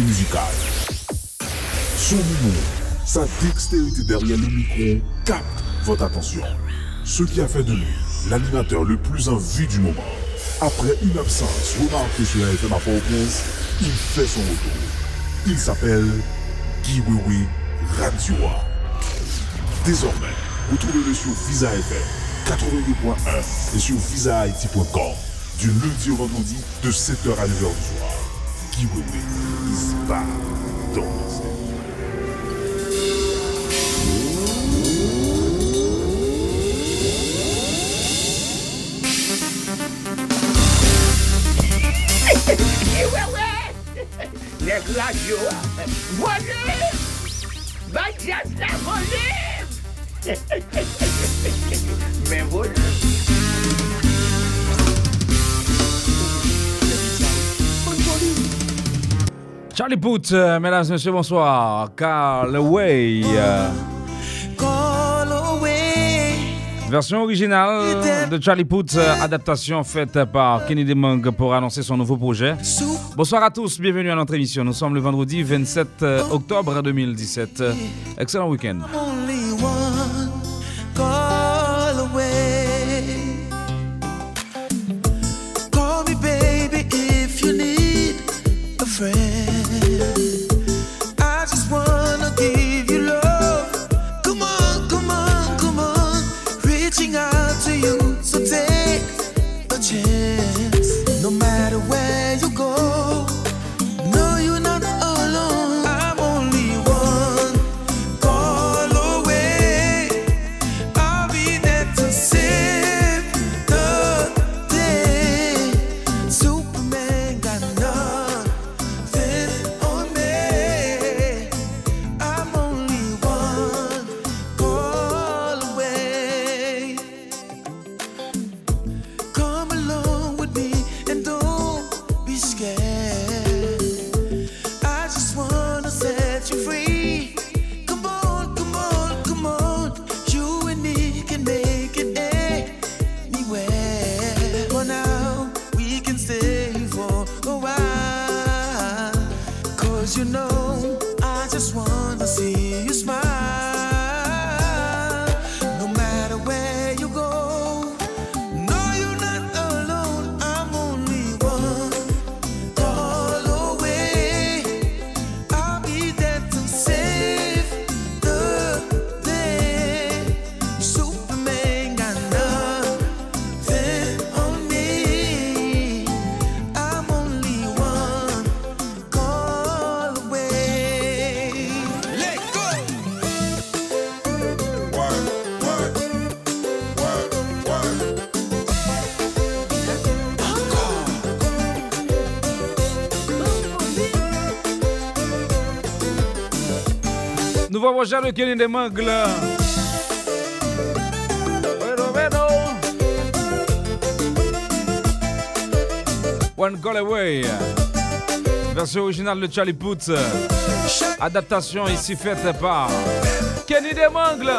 musicale. Son humour, sa dextérité derrière le micro capte votre attention. Ce qui a fait de lui l'animateur le plus en vue du moment. Après une absence remarquée sur FM à Port-au-Prince, il fait son retour. Il s'appelle Guy Wewe Radio. Désormais, retrouvez-le sur Visa FM 82.1 et sur visahaiti.com du lundi au vendredi de 7h à 9h du soir. Guy Wewe is back. Don't miss it. Nèg la yo, volé! Badias Charlie Puth, euh, mesdames et messieurs, bonsoir. Carl Way. euh, Call away. version originale de Charlie Puth, euh, adaptation faite par Kenny Demong pour annoncer son nouveau projet. Bonsoir à tous, bienvenue à notre émission. Nous sommes le vendredi 27 euh, octobre 2017. Euh, Excellent week-end. Nouveau projet de Kenny Demong. là. Bueno, bueno. One Call Away. Version originale de Charlie Puth. Adaptation ici faite par Kenny Demong. là.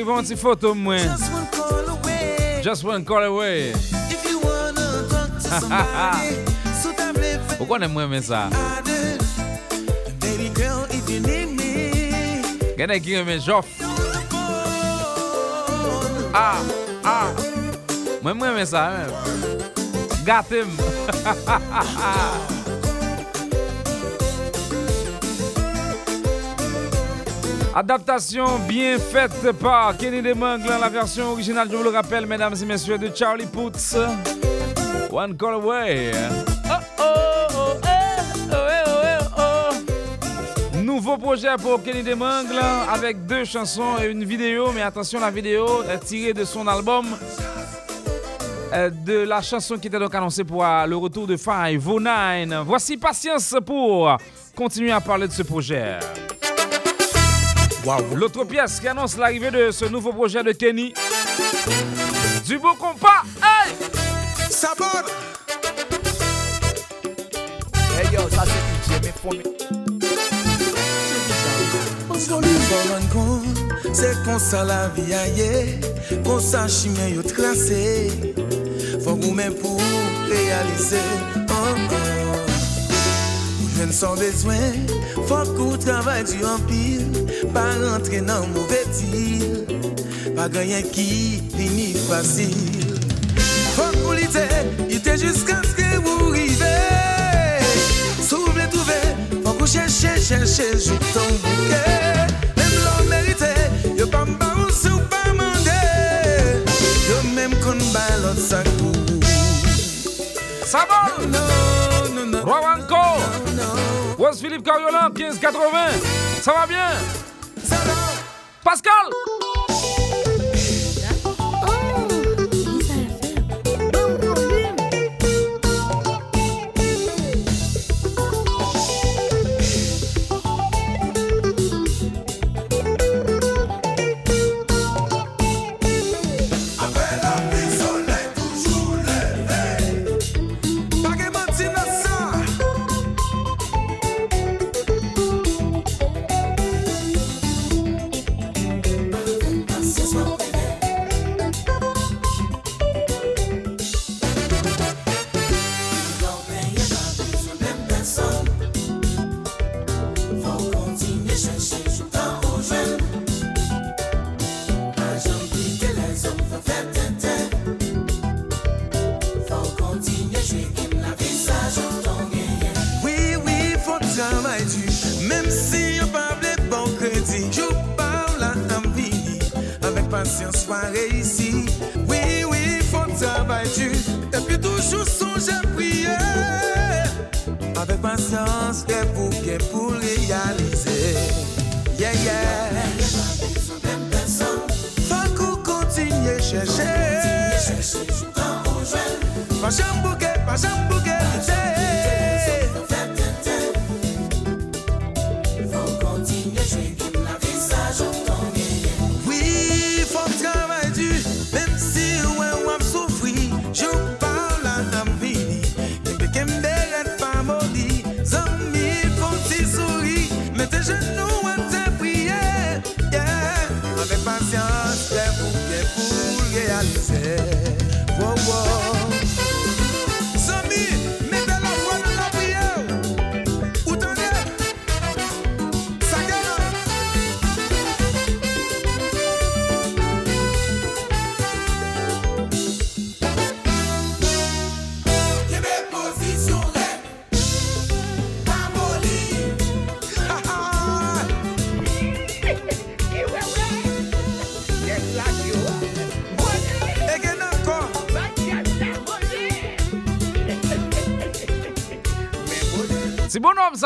Chéri, bon ti foto mwen. Just one call away. Ou konen mwen men sa? Gene ki men jof. Ah, ah. Mwen mwen men sa. Gatim. Adaptation bien faite par Kenny Demangler, la version originale, je vous le rappelle, mesdames et messieurs, de Charlie Puth. One Call Away. Oh, oh, oh, eh, oh, eh, oh, eh, oh. Nouveau projet pour Kenny Demangler avec deux chansons et une vidéo, mais attention, la vidéo est tirée de son album euh, de la chanson qui était donc annoncée pour euh, le retour de Five Oh Nine. Voici Patience pour continuer à parler de ce projet. L'autre pièce qui annonce l'arrivée de ce nouveau projet de Kenny. Du beau compas. Hey! Sabon. Hey yo, ça c'est DJ, mais me- Volan kon, sa la vie aye Kon sa chimè yo trase Fok ou men pou realize oh, oh. Ou jwen son bezwen Fok ou travay du an pil Pa rentre nan mouve til Pa ganyen ki fini fasil Fok ou lite, ite jusqu'à ce que ou rive Sou vle touve, fok ou chèche, chèche jou ton bouke Mem lò merite, yo pa mba ou se ou pa mande Yo mem kon ba lot sa kou Sabol! Non, non, non, Rowanko! Rose Philippe Cariolan, 1580. Ça va bien? Ça va, Pascal!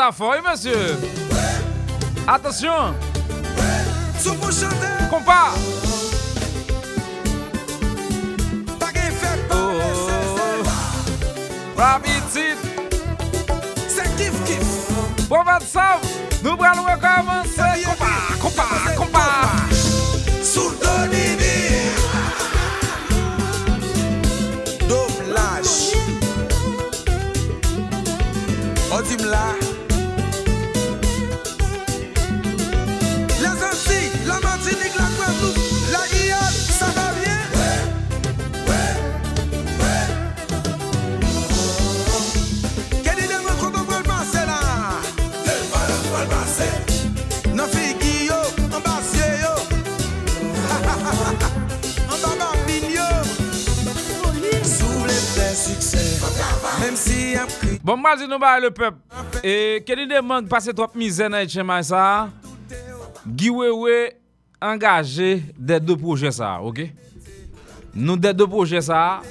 la foi, monsieur. Attention. Compas. Rabitit Se kif kif Bon vat sav Nou bral wè koman se Kompa, kompa, Bon, mal di nou ba le pep. E, keni de mank pase trop mizè nan etchema sa, Giwewe angaje de do proje sa, ok? Nou de do proje sa,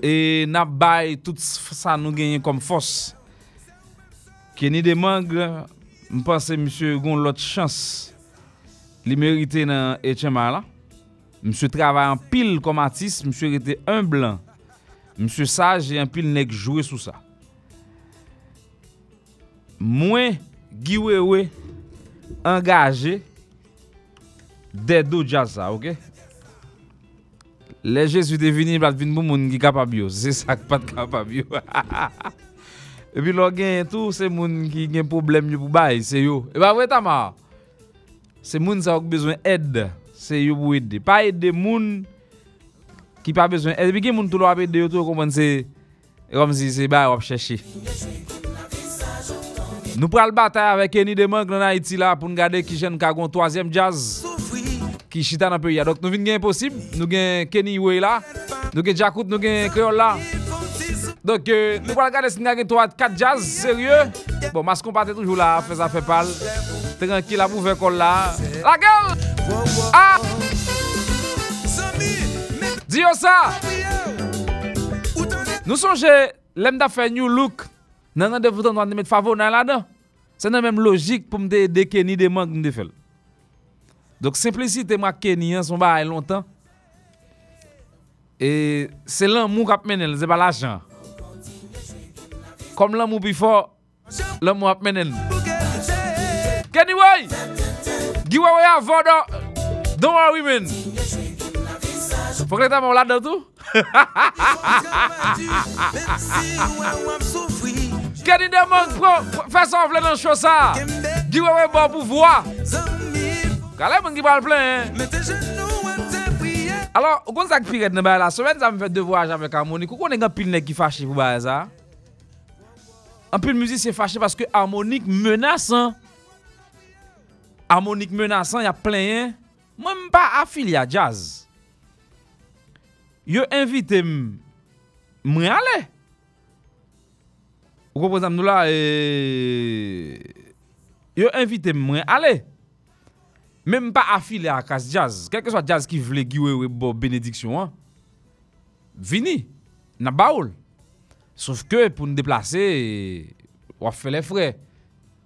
e nap bay tout sa nou genye kom fos. Keni de mank, mpense msye yon lot chans li merite nan etchema la. Msye travay an pil kom atis, msye rete un blan. Msye saj, an pil nek jwe sou sa. mwen giwewe angaje dedo jazza, ok? Le jesu te vini plat vin pou moun ki kapab yo, se sak pat kapab yo. e pi lo gen tou se moun ki gen problem yo pou bay, se yo. E ba wè tama, se moun sa wak bezwen ed, se yo pou ed. Pa ed de moun ki pa bezwen ed. E pi gen moun tou lo ap ed de yo tou koman se, e kom si se bay wap chèche. Cheshe. Nou pral batay avek Kenny Demang nan Haiti la pou n gade ki jen kagon 3e jazz ki chita nan pe ya. Dok nou vin gen posib, nou gen Kenny Iwe la, nou gen Jakout, nou gen Creole la. Dok nou pral gade sin gen 3-4 jazz, serye. Bon, mas kon pate toujou la, feza fe pal. Tranquil la pou ve kol la. La gel! Ah! Diyo sa! Nou sonje, lem da fe new look. Nan nan devoutan de met favo nan la dan. Se nan menm logik pou mde de Kenny de mank mde fel. Dok simplicite mwa Kenny an son ba ay lontan. E se lan mou kap menen, ze ba la jan. Kom lan lan mou ap menen. Kenny woy! Giwa woy a vodo, don worry men. Fok leta mwen la dan tou? Kenny Gadi pro, fè son vle nan chosa. Di wè bon pou vwa. Gale moun ki pal plen eh? Alors, ou kon sak piret nan bay la? Semen sa mwen fè devoyaj avèk harmonik Ou kon e gen pil nek ki fache pou bay za? An pil müzik se fache Paske harmonik menasan Harmonik menasan Ya plen eh? Mwen mpa afil ya jazz. Yo invite m. Mwen ale. Ou kompozam nou la, yo invite m mwen ale. Men m pa afile akas jazz. Kelke swa jazz ki vle giwe we bo benediksyon an. Vini, na baoul. Sof ke pou n deplase, wap fe le fre.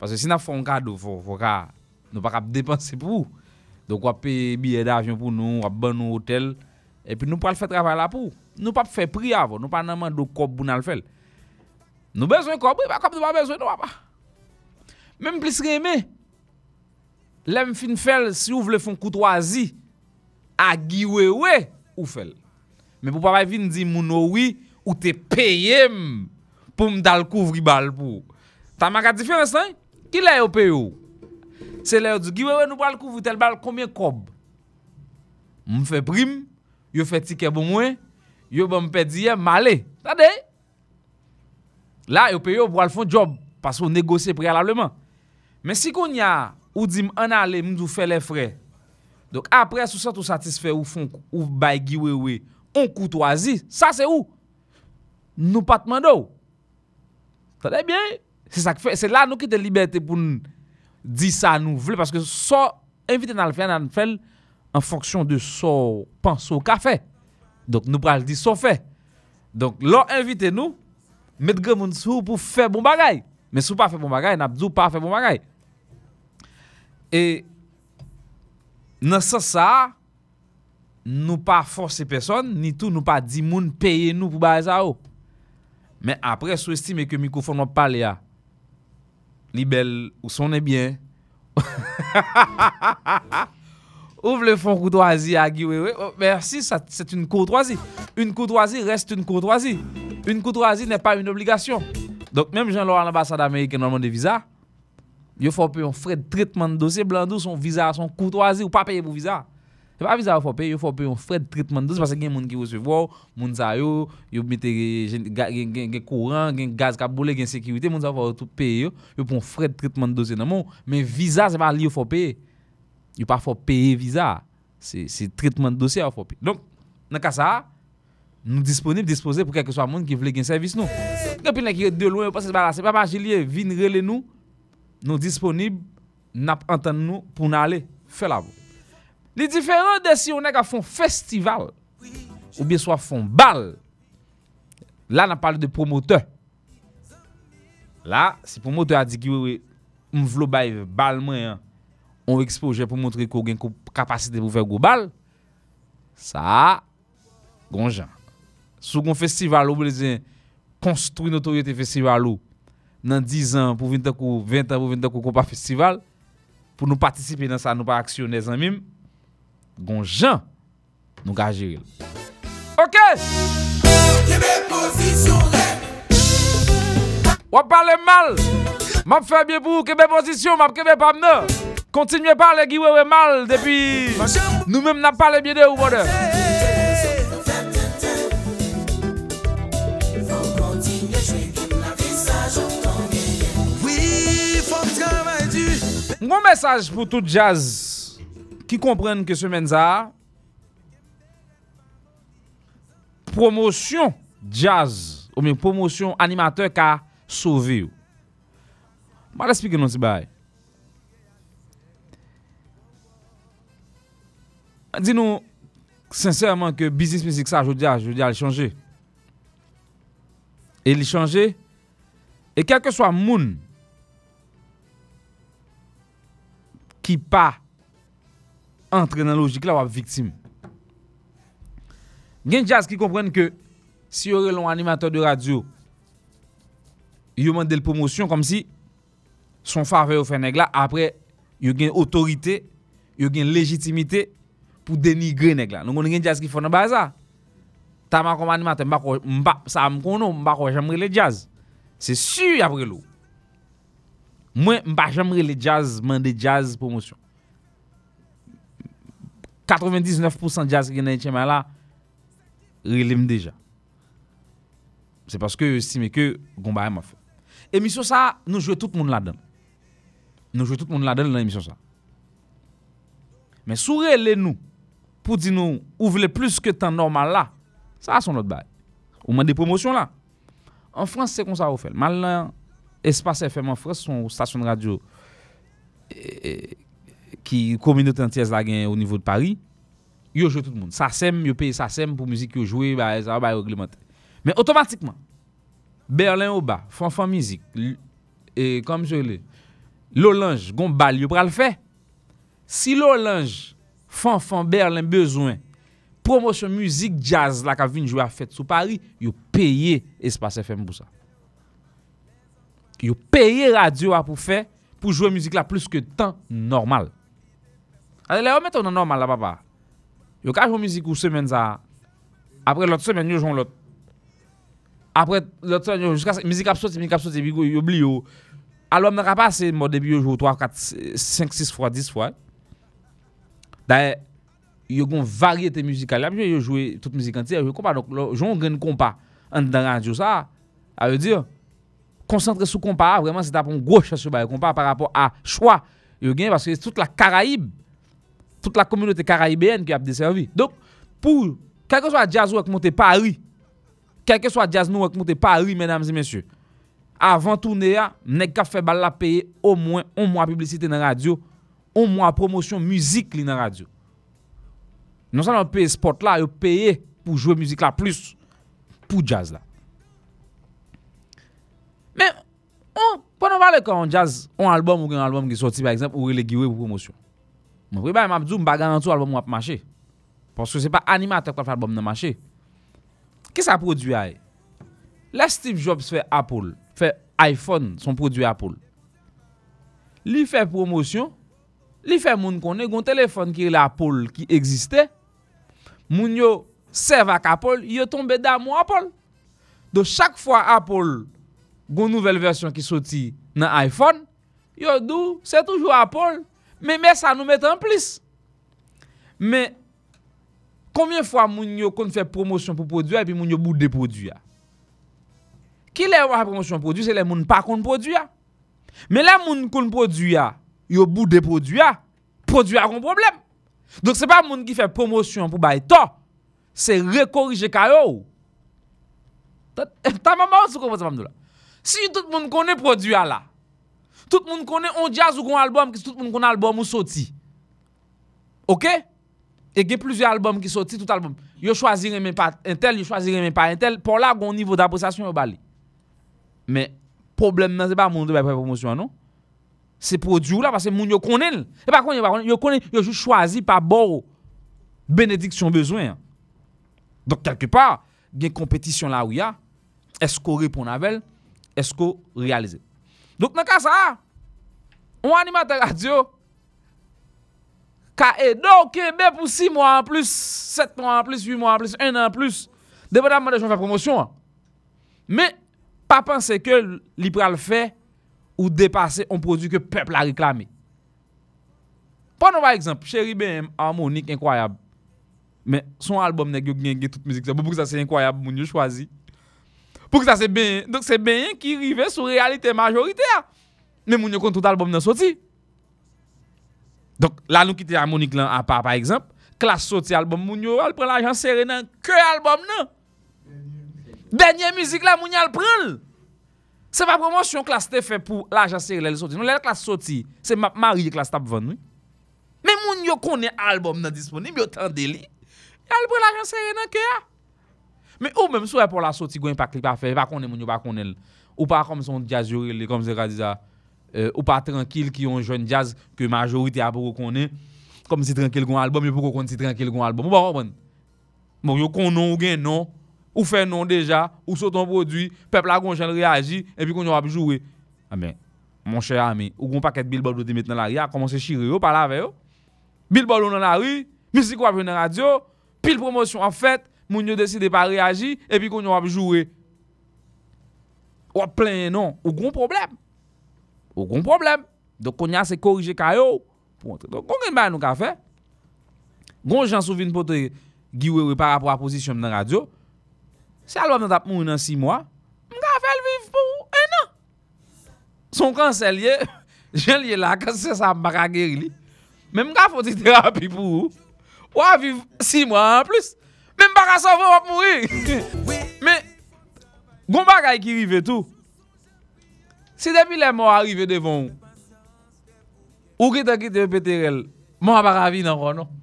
Pase si na fon kado, fò ka nou pa kap depanse pou. Donk wap pe biye davyon pou nou, wap ban nou hotel. E pi nou pral fè travay la pou. Nou pa fè pri avon, nou pa nanman do kob pou nan l fèl. Nou bezwen kob, wè pa kob nou pa bezwen nou wè. Mèm plis reme, lèm fin fèl si ou vle fon koutwazi, a giwe we ou fèl. Mè pou pa bay vin di moun ou wè, wi, ou te peyem pou mdal kouvri bal pou. Ta maka difyans nan, ki lè yo pey ou? Se lè yo di giwe we nou bal kouvri tel bal koumyen kob? Mwen fè prim, yo fè tike bon mwen, yo bon pè diye malè. Tade, La, yo pè yo pou al fon job, pas ou negosye prealableman. Men si kon ya, ou di m an ale, m dou fè le fre. Dok apre, sou sot ou satisfè ou bay giwewe, on koutwazi, sa se ou? Nou patman do. Tade bien? Se sa k fè, se la nou ki te libertè pou nou di sa nou vle, paske so, evite nan l fè, nan l fèl, an fonksyon de so panso ka fe. Donk nou pral di so fe. Donk lò invite nou, met gè moun sou pou fe bon bagay. Men sou pa fe bon bagay, nap zou pa fe bon bagay. E, nan sa sa, nou pa force person, ni tou nou pa di moun peye nou pou bagay sa ou. Men apre sou estime ke mikou fon wap pale ya. Li bel ou sonen bien. Ouvre le fond courtoisie à Guy oh, Merci, c'est une courtoisie. Une courtoisie reste une courtoisie. Une courtoisie n'est pas une obligation. Donc, même Jean-Laurent l'ambassade américaine dans le des visas, il faut payer un frais de traitement de dossier blanc son visa, son courtoisie, ou pas payer pour visa. C'est pas visa qu'il faut payer, il faut payer un frais de traitement de dossier parce qu'il y a des gens qui recevoir, gens sa yo, yo mette gen courant, gen gaz qui gen sécurité, gens faut tout payer, pour un frais de traitement de dossier mais visa c'est pas lui il faut payer. Yo pa fò peye viza. Se tritman de dosye a fò peye. Donk, nan ka sa, nou disponib, dispose pou kèkè so a moun ki vle gen servis nou. Epi nek ki de pas se bala, se pa pa jilye, vin rele nou, nou disponib, nap antan nou pou nan ale, fe la vou. Li diferent de si a fon festival, ou bien so a fon bal, la nan pale de promoteur. La, si promoteur a di ki we, m vlo bay bal mwen, on expoje pou montre ko gen kapasite pou fè goubal, sa, gonjan. Sou kon festival ou blezen, konstruy notoryote festival ou, nan 10 an pou 20 an pou 20 an pou 20 an pou kompa festival, pou nou patisipe nan sa nou pa aksyonè zan mim, gonjan, nou ka jiril. Ok! Wap pale mal, map fè bie pou kebe pozisyon, map kebe pamne, kontinye pale giwewe mal, depi nou menm nap pale bie de ou bode. Oui, faut travail du. Mwen mesaj pou tout jazz ki komprenn ke semen za promosyon jazz ou men promosyon animateur ka sove ou. Mwen espike non si bay. Di nou sensèrman ke business music sa jodi a, jodi a li chanje. E li chanje e kelke swa moun ki pa entre logik la wap viktim. Gen jazz ki komprenn ke si yore lon animateur de radio yo mande l promosyon kom si son fave yo fè neg la apre yo gen otorite yo gen legitimite pou denigre neg la. Nou kon gen jazz ki fò nan baza. Ta man kom animateur mbako, mba, sa m konon mbako jemre le jazz. Se su apre lou. Mwen mba jemre le jazz, mande jazz promosyon. 99% jazz ki nan chema la, relim deja. Se paske estime ke gomba e ma fè. Emisyon sa, nou jwe tout moun la den. Nou jwe tout moun la den nan emisyon sa. Men sou rele nou, pou di nou ouvle plus ke tan normal la, sa a son lot bay. Ou man de promosyon la. En se kon sa ou fel. Mal nan Espace FM en Frans, son stasyon radio e, ki kominote antyez la au nivou de Paris, yo jwe tout moun. Sa sem, yo peye sa sem pou müzik yo jwe, ba, sa ba reglemente. Men otomatikman, Berlin ou ba, Fanfan Mizik, e kom jwe le, Lolange, gon bal, yo pral fe. Si Lolange, Fanfan, Berlin, bezwen, promosyon müzik jazz la ka vin jwe a fet sou Paris, yo peye Espace FM pou sa. Yo peye radio a pou fe, pou jwe müzik la plus ke tan normal. Ale le, yo meton normal la papa. Yo ka jwe müzik ou semen za, apre lot semen yo jwen lot. Apre lot semen yo, jiska müzik ap soti, müzik ap soti, yo bli yo. Alwam nan ka pase, mo debi yo jwe 3, 4, 5, 6 fwa, 10 fwa. Daye, yo gon varyete müzikal. Apre yo jwe tout müzik anti, yo jwe kompa. Joun gen kompa an dan radio sa, a yo dir, koncentre sou kompa, vreman se tapon gwo chasyo baye kompa par rapport a chwa. Yo gen, parce tout la Karaib, tout la komunote Karaibéenne ki ap deservi. Donk, pou, kelke swa jazz ou ak monte Paris, kelke swa jazz nou ak monte Paris, mesdames et messieurs, avan tourne ya, nek ka fe bal la peye au mwen, on mwa publicite nan radio, on mwa promosyon müzik li nan radio. Non sa nan peye spot la, yo peye pou jwe müzik la plus, pou jazz la. Men, on, pon an vale kon jazz, on album ou gen album ki sorti par exemple, ou re le giwe pou promosyon. Mwen pre ba yon mabdou mba garantou album wap mache. Porske se pa animatek kwa fè album nan mache. Kè sa prodwi a e? La Steve Jobs fè Apple, fè iPhone, son prodwi Apple. Li fè promosyon, li fè moun konen, goun telefon ki la Apple ki egziste, moun yo serv ak Apple, yo tombe da moun Apple. Do chak fwa Apple goun nouvel versyon ki soti nan iPhone, yo dou, se toujou Apple, men mè sa nou met an plis. Men, konmyen fwa moun yo kon fè promosyon pou prodwi, epi moun yo bout de prodwi ya? Ki lè wè promosyon prodwi, se lè moun pa kon prodwi ya? Men lè moun kon prodwi ya, yo bout de prodwi ya, prodwi ya kon problem. Donk se pa moun ki fè promosyon pou bay to, se rekorije kayo. Ta maman sou sa mamdou la. Si tout moun konen produit a la, tout moun konen on jazz ou kon album, tout moun konen album ou soti. Ok? E gen plizye album ki soti, tout album. Yo chwazi remen pa entel, yo chwazi remen pa entel, por la gon nivou d'aposasyon yo bali. Men, problem nan se pa moun de bay promosyon, non? Se produit la, parce moun yo konen. E pa konen, yo pa konen, yo konen, yo jou chwazi pa bor benediksyon bezwen. Donk, kelke par, gen kompetisyon la ou ya, esko repon avel, esko realize. Donk, nan ka sa, ou animateur radio, ka edo kebe pou 6 mwa an plus, 7 mwa an plus, 8 mwa an plus, 1 an plus, debe da mwen de joun fè promosyon. Men, pa pense ke li pral ou depase on produt ke pepl a reklame. Pon nou va eksemp, Chéri BM, harmonik, inkwayab. Men, son album nek yo gen gen tout müzik sa. Pou pou ki sa se inkwayab moun yo chwazi. Pou ki sa se ben, donk se ben ki rive sou realite majorite ya. Men moun yo kont tout album nan soti. Donk, la nou kite harmonik lan a pa, par eksemp, klas soti album moun yo, al pren l'ajan sere nan ke album nan. Denye müzik la moun yo al pren. Se pa promosyon klas te fe pou l'ajan sere lè lè soti. Nou lè klas soti, se mari klas tap van, oui. Men moun yo konen album nan disponib, yo tan deli. Yal pre la jan sere nan ya. Men ou menm sou e pou la soti gwen pa klik pa fe, pa konen moun yo pa konen. Ou pa kom son jazz yorele, kom se. Ou pa tranquil ki yon jwen jazz ke majorite a pou konen. Kom si tranquil gwen album, yo pou konen si tranquil gwen album. Ba wapon? Moun yo konon ou gen non, ou fe non deja, ou so ton prodwi, pep la gwen jen reagi, epi kon yo wap jowe. Amen, moun chè ame, ou gwen paket billboard ou met nan la ria, koman se chire yo, pala ve yo. Billboard ou nan la ri, misik wap jen nan radio, pil promosyon an fèt, moun yo deside pa reagi, epi kon yo wap jowe. Wap plen non, ou gon problem. Ou gon problem. Dok kon ya se korije kayo. Don kon gen bay nou ka fè? Gon jan souvin pote giwewe par rapport a posisyon nan radio. Se alwa mwen tap moun nan 6 mwa, mwen ka fel viv pou 1 an. Son kanser liye, jen liye la, kanser sa mbaka geri li. Men mwen ka foti terapi pou ou. Ou a viv 6 mwa an plus. Men mbaka savo wap mouri. Men, goun bagay ki rive tou. Si depi le mwa arrive devon ou, ou ki te ki te peterel, mwa baka vi nan konon.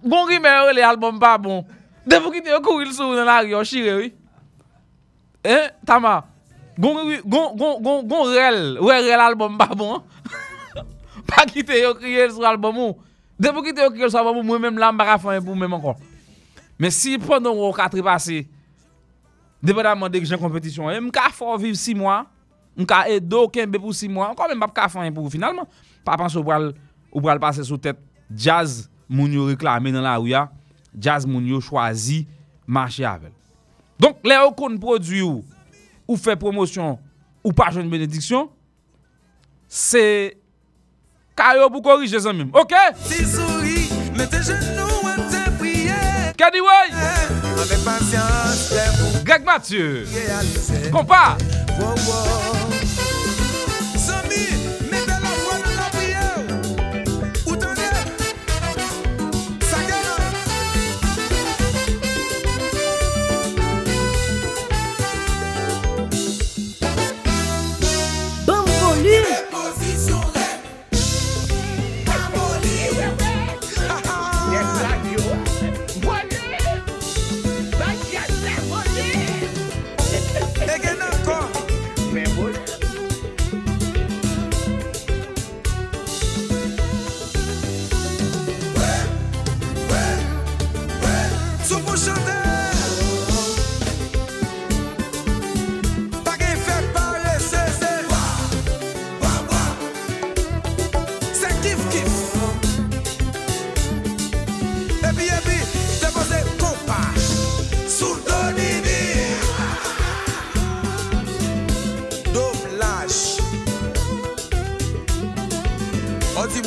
Gon ki mè ou le albom pa bon. Devou ki te yo kouril sou nan la riyo shire oui. Eh, tama. Gon, gon, gon, gon, gon rel. Wè rel album ba bon. pa ki te yo kriye sou album ou. Devou ki te yo kriye sou album ou, mwen mèm lan baka fanyen pou mèm ankon. Men si pon don wò katri pase, devou da mwen dek jen kompetisyon, eh, mka fò viv 6 si mwa, mka edo kenbe pou 6 si mwa, ankon mèm baka fanyen pou finalman. Pa panse ou pral, ou pral pase sou tèt jazz moun yo reklame nan la riyo. Jazz moun yo chwazi, marche avel. Donk, le ou kon produ ou, ou fe promosyon, ou pa jen benediksyon, se kayo pou korije zan mim. Ok? Si souri, mette genou an te priye. Kadi woy? Avec patience, les Greg Mathieu. Kompa. Wow, wow.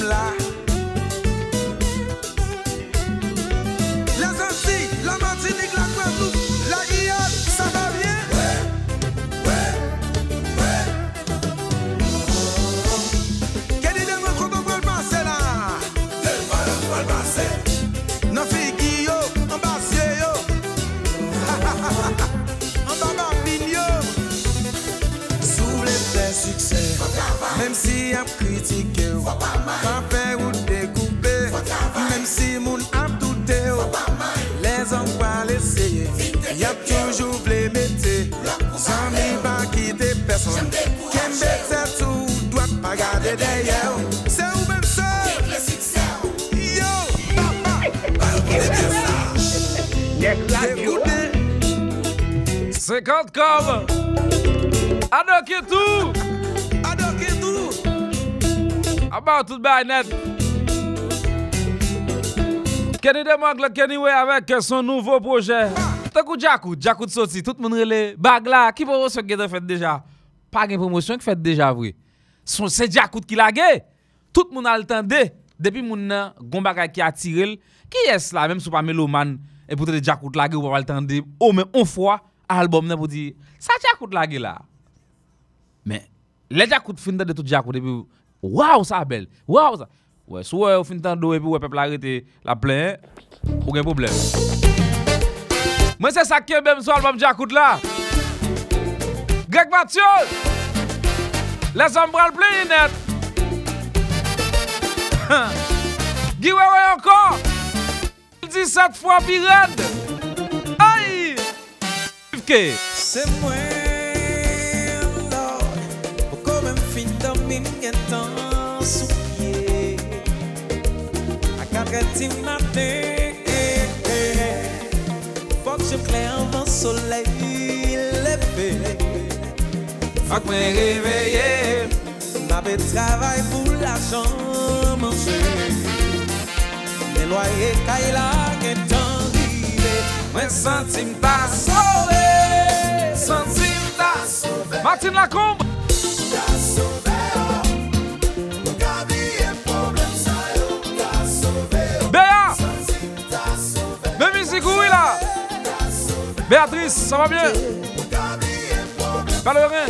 lie. 50 comme Adoke tout. Adoke tout. About tout bay net. Kenny Demog la Kenny Way avec son nouveau projet. Takou Djakout, Djakout sorti Tout moun rele bag la Ki pou se gede fet deja Pa gen promosyon ki fet deja vwe Son se Djakout ki lage Tout moun al tende Depi moun nan gon bagay ki atirel Ki yes la, menm sou pa meloman E pou te de Djakout lage ou pa al tende Ou men on fwa album nan pou di Sa Djakout lage la. Men, le Djakout fin de tout Djakout epi Waw sa bel, waw sa Wè, sou wè ou fin tan do epi wè pep la rete la plen Ou gen problem Mwen se sakye bem sou album Djakout la. Greg Mathieu. Les ombral plen net Gi wè wè ankon 17 fwa Fke Se mwen Lord Pou komen fin domin gen tan sou pie A kati matin Fok je kle anvan soleil leve Fak mwen reveye Ma be travay pou l'ajan manje Men loye kay la gen tan rive Mwen sentim ta sove Sentim ta sove. Martin Lacombe! Béa! Là Béatrice, ça va bien? Pas le rein.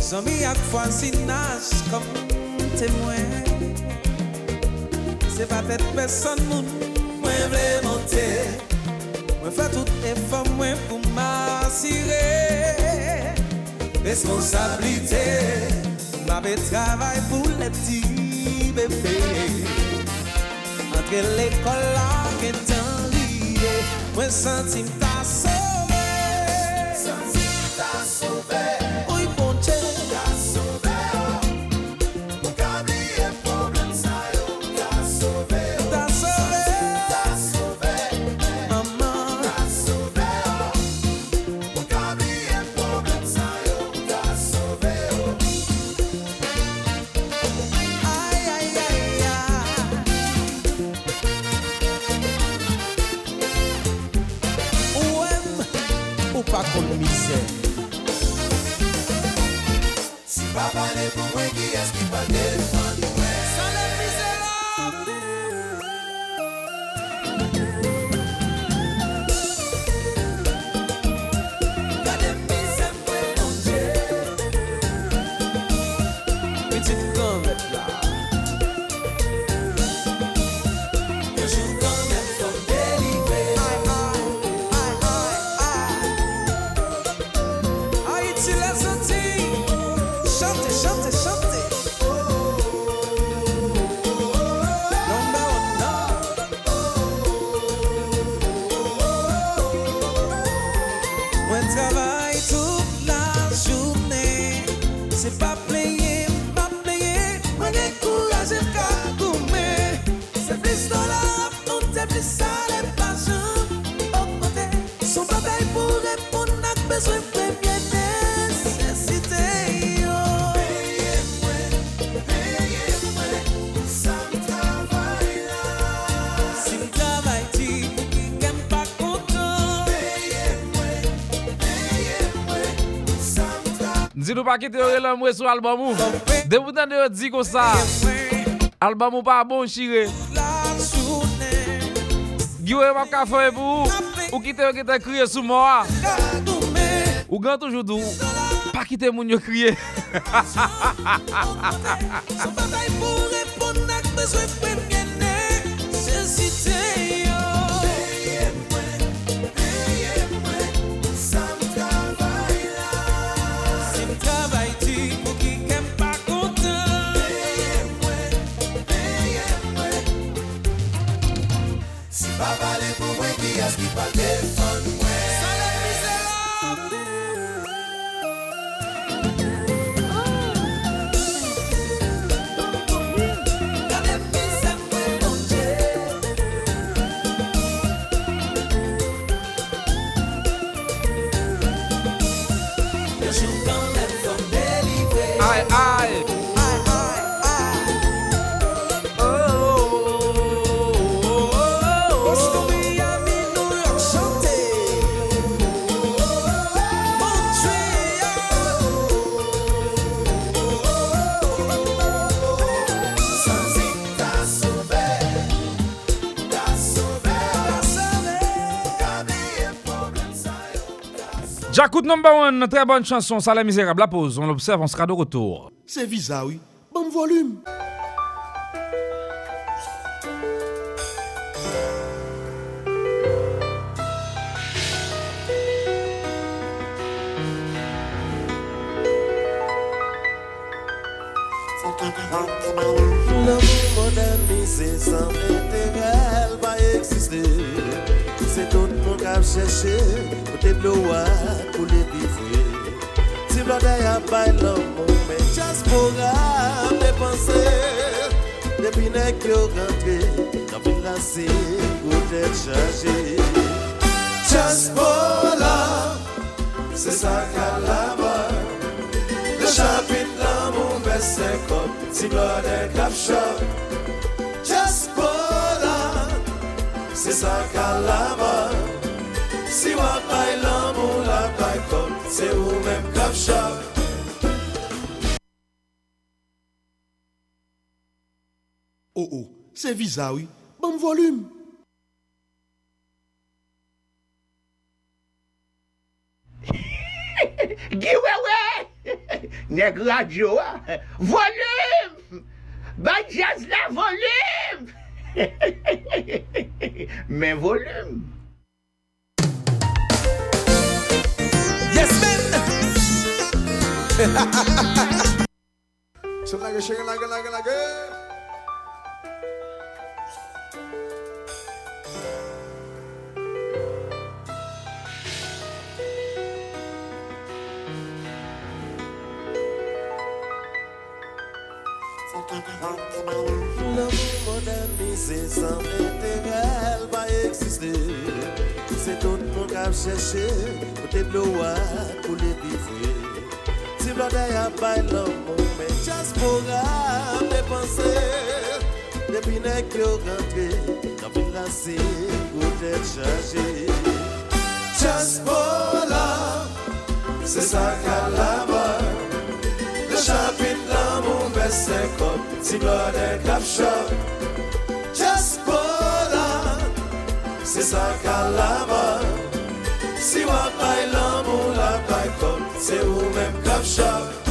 Zami ak voisinage kom témoin Se pa tèt peson moun Mwen vle monte. Mwen fè tout e fòm mwen pou m'asire. Responsabilite Mwen apè travay pou lè ti bebe Antre l'ekol la ke tan liye Mwen sentim ta sove Sentim ta sove travay Nzi nou pa kite yore lan mwe sou album ou. De pou tan de yo di kon sa Album ou pa bon journée Giwe map ka fwe pou ou Ou kriye sou mwa Ka koume Ou gan toujou dou Pa kite moun yo bezwen J'écoute number one, très bonne chanson, ça la misérable. La pause, on l'observe, on sera de retour. C'est visa, oui. Bon volume. L'amour modernisé sans intérêt va exister. C'est tout le monde qui koute blowa koule bifwe Ti blode ya bay lan moun men Jaspora depanse Depi nek yo rentre Nan vin lase koute chaje. Jaspora Se sa kalaba Le chapit lan moun besen kom Ti blode kap chok Jaspora Se sa kalaba Si wakay lan moun lakay kon Se ou men kap chak. Oh oh, se viza oui, bon volume. Giwewe, neg radyo a, volume, ba jaz la volume, men volume. Yes, man! So like a shake it like it like it like it. L'amour modernisé sans intérêt va exister. ap chèche, kote blou a koule bivye. Ti blode a bay lan moun, men jaspora depanse. Depi nek yo rentre, nan vin lase, kote chaje. Jaspora, se sa kalaba, le chapit lan moun besè kom, ti blode kap chok. Jaspora, se sa kalaba, Se ou men kap chap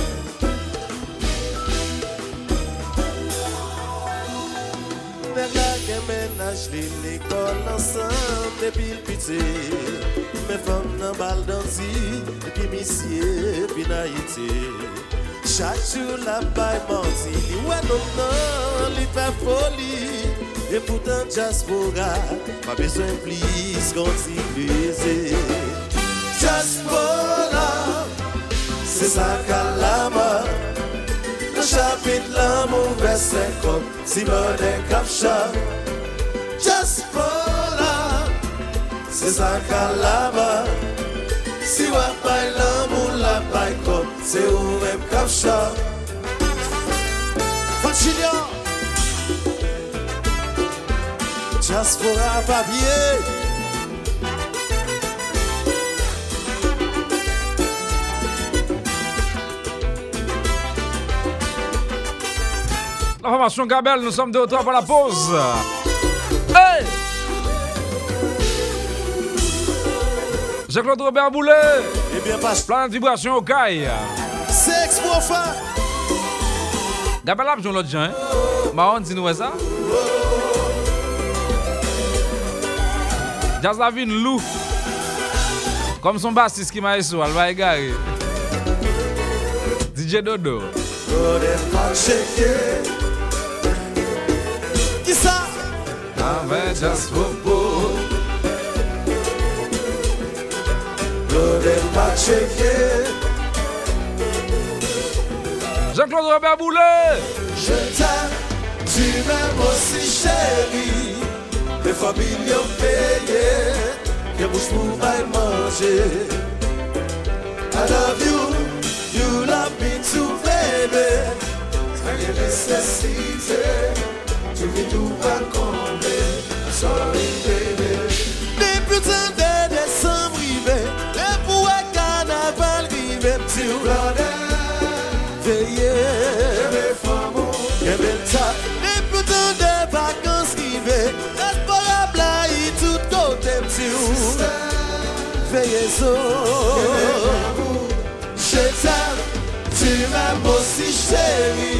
Menaj li l'ekol ansan Depil piti. Me fom nan bal danzi Epi misye pinayite Chak chou la bay manti Li wè non nan li fè foli. E poutan jaspora Ma bezwen plis konti pleze Jaspora Se sa kalama Nan chapit lan mou vese Kom Simone Kapcha Jaspola Se sa kalama Si wapay lan mou lapay Kom se ou mèm Kapcha Fanchilyan Jaspola papye Information Gabel, nous sommes de retour pour la pause. Hey! Jean-Claude Robert Boulet. Eh bien, passe. Plein de vibrations au caille. C'est expo Gabel a besoin l'autre gens. Marron, dis-nous ça. Jazz la vie, loup. Comme son bassiste qui m'a essou, elle va égarer. DJ Dodo. Go Jean-Claude Robert Boulet. Je t'aime, tu m'aimes aussi chérie. Les familles ont payé, que bouche pour manger. I love you, you love me too, baby. Tu vis tout combler. Depi tan de desan brive Le pou e kanaval rive Ti ou blade Veye Keme famou Keme ta Depi tan de vakans rive Esparab la yi tout kote Ti ou Veye zo Keme famou Chetan Ti mè mò si chèri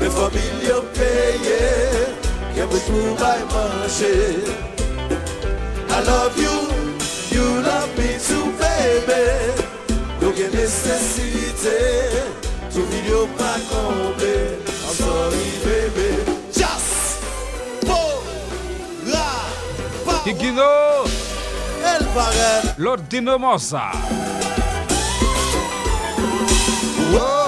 Le fòmil yo peye Give it through my mercy. I love you, you love me too, baby. Donc il y a nécessité, tout vidéo pas comblé. I'm sorry, baby. Just, pour la, pas. Kikino, elle paraît. L'ordinaire. Whoa.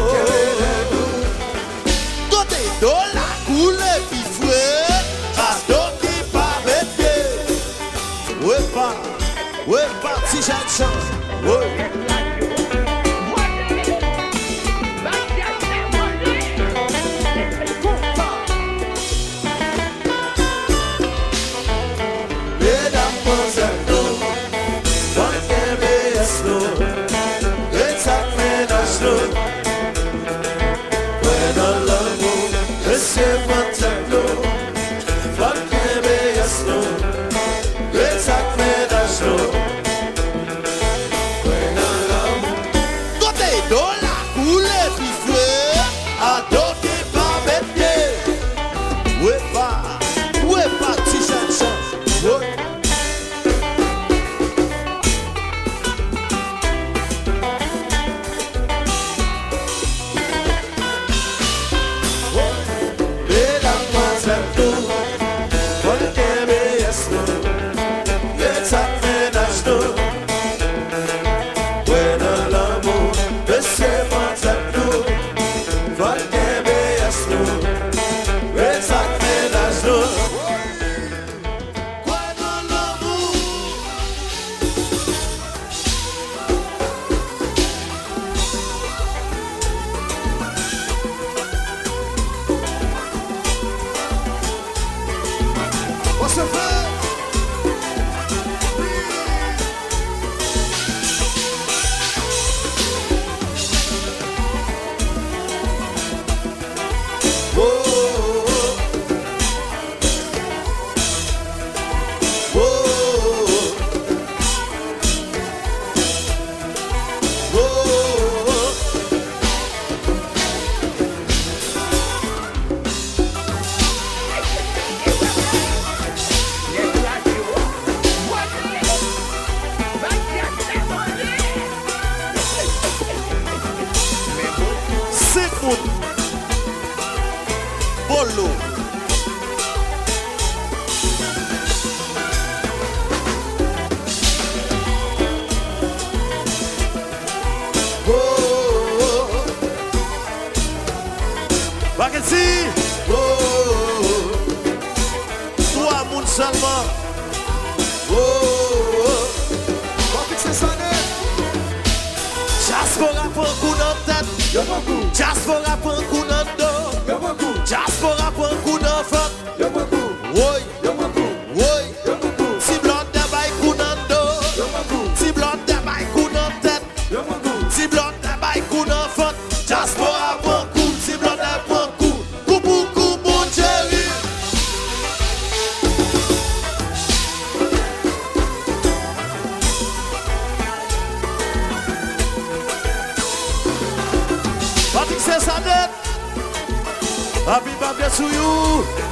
to you.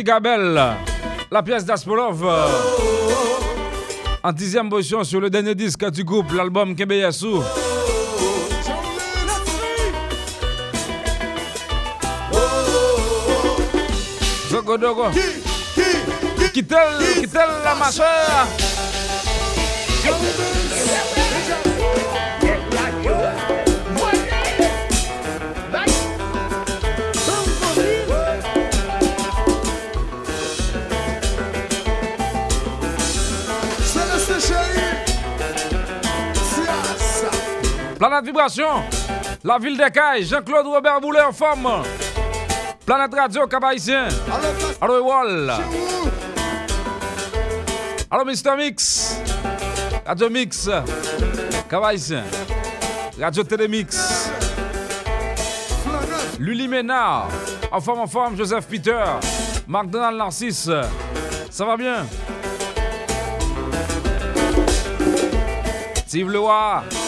Gabel, la pièce d'Aspolov. euh, En dixième position sur le dernier disque du groupe, l'album Kebeyasu. Dogo. La ma. Planète Vibration, la ville des Cailles, Jean-Claude Robert Boulet en forme. Planète Radio place Allo où Allo Mr. Mix. Radio Mix. Cap-Haïtien. Radio Télémix. Luli Ménard. En forme, en forme, Joseph Peter. McDonald Narcisse. Ça va bien? Steve Leroy.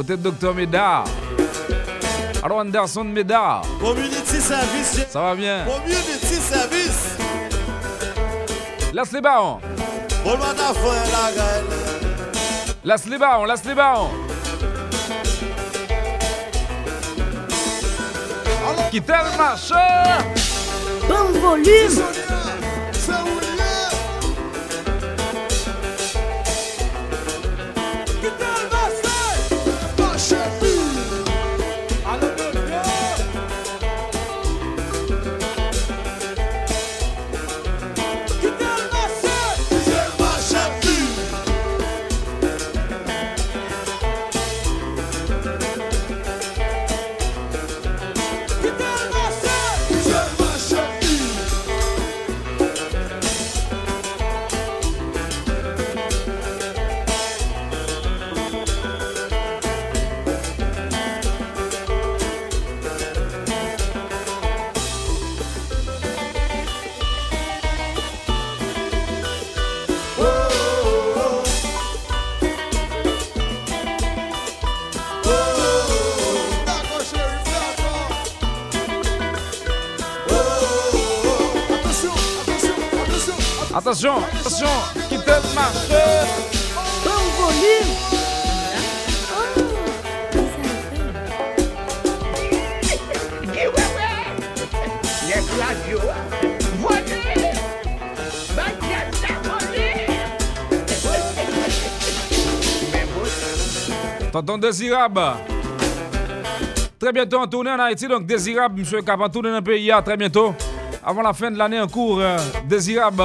Côté de Dr Médard. Allo Anderson Médard. Community service. Ça va bien? Community service. Laisse les barons. Bon matin, frère, la gueule. Laisse les barons, laisse les barons. Quittez le marché? Bon volume attention. Attention. Quittez le marché. Bon volume Désirable? Très bientôt en tournée en Haïti, donc Désirable, monsieur Cap en tournée dans le pays, très bientôt. Avant la fin de l'année en cours, euh, Désirable.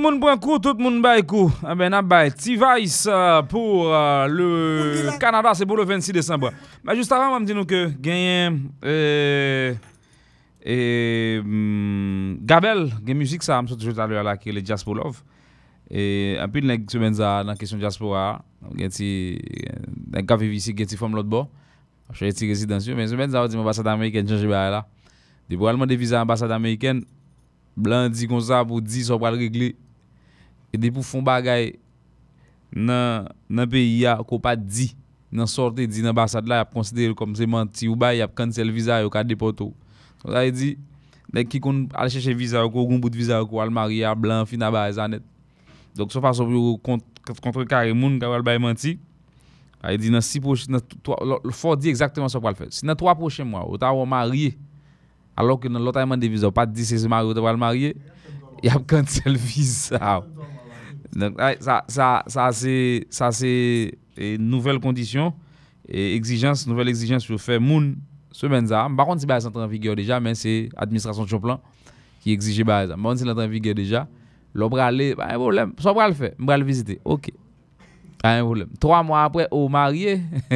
moun pren kou, tout moun bay kou. A ben ap bay T-Vice uh, pou uh, le Kanada se pou le 26 Desembre. Ba just avan mam di nou ke genyen eh, eh, mm, Gabel gen müzik sa am sot jote alwe ala ki le Jaspo Love. E apil nek semen za nan kesyon Jaspo a, gen ti, nek kafe visi gen ti fom lot bo. Che ti rezidansyon, men semen za wadi m ambasade Ameriken chanje ba la. Debo alman devize ambasade Ameriken, blan di kon sa pou di so pral regli Et depuis pour font bagay dans dans pays a ko pas dit dans sorte dit dans ambassade là y a considéré comme c'est menti ou ba y a cancel visa yo ka déporter. Ça veut dire nèg qui kon aller chercher visa ko gon bout de visa ko al marier à blanc fin à bas net. Donc son façon pour contre contre carré moun ka va bay menti. Il dit dans six prochains il faut dire exactement qu'on va le faire. Si dans trois prochains mois, ou ta marié alors que dans l'autre demande de visa, pas dit c'est marié, tu vas le marier, il y a cancel visa. Donc ça ça ça c'est ça une nouvelle condition et exigence, nouvelle exigence pour faire moun semaine ça. Par contre, si bah en vigueur déjà, mais c'est administration de qui exige bah ça. Par contre, c'est en vigueur déjà. L'obra aller, pas un problème. Ça va le faire, on va le visiter. OK. Pas un problème. Trois mois après, au marié.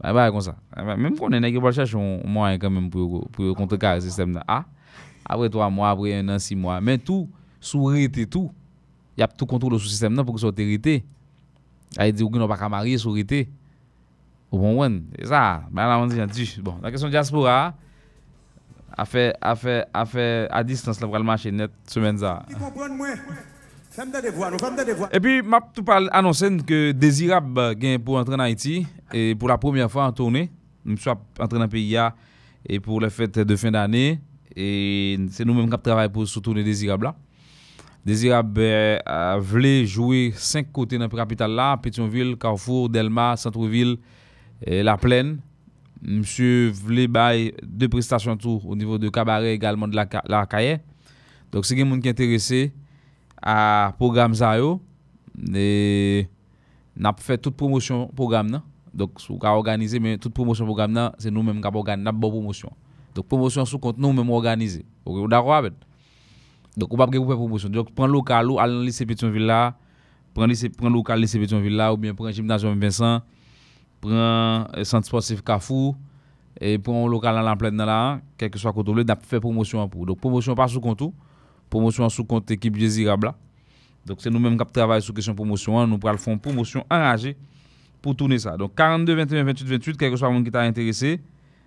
bah, bah, comme ça. Même qu'on est qui va chercher un moyen quand même pour, pour contrecarrer ce système. Ah, après trois mois, après un an, six mois. Mais tout, sous et tout, y a tout contrôle sur le système pour que ce soit hérité. Il dit qu'on n'a pas qu'à marier sur hérité. Bon one, c'est ça. Ben là, on dit, bon, la question de diaspora, a fait, a fait, a fait à distance, le marché net, semaine ça. Et puis, m'a tout parle annoncé que Désirable gagne pour entrer en Haïti et pour la première fois en tournée. Nous sommes entrés dans le pays et pour les fêtes de fin d'année. Et c'est nous-mêmes qui travaillons pour ce tournée Désirable là. Désirable a voulu jouer cinq côtés dans la capitale là, Pétionville, Carrefour, Delma, Centre-ville, et La Plaine. Monsieur voulait bailler deux prestations tour au niveau de cabaret également de la, la. Donc, c'est quelqu'un qui est intéressé à programme ça yo. Et n'a fait toute promotion programme là donc sou ka organiser mais toute promotion programme c'est nous mêmes qui organiser n'a bonne promotion. Donc promotion sous compte nous mêmes organiser OK d'accord donc on pas pour promotion donc prend local ou aller lycée Pétionville là prend lycée prend local lycée Pétionville là ou bien prend gymnasium Vincent prend centre sportif Carrefour et prend local dans la plaine là quel que soit côté n'a fait promotion pour donc promotion pas sous compte promotion sous compte équipe désirable. Donc c'est nous-mêmes qui travaillons sur question promotion, nous pourrons faire une promotion enragée pour tourner ça. Donc 42 21 28 28 quel que soit le monde qui t'a intéressé.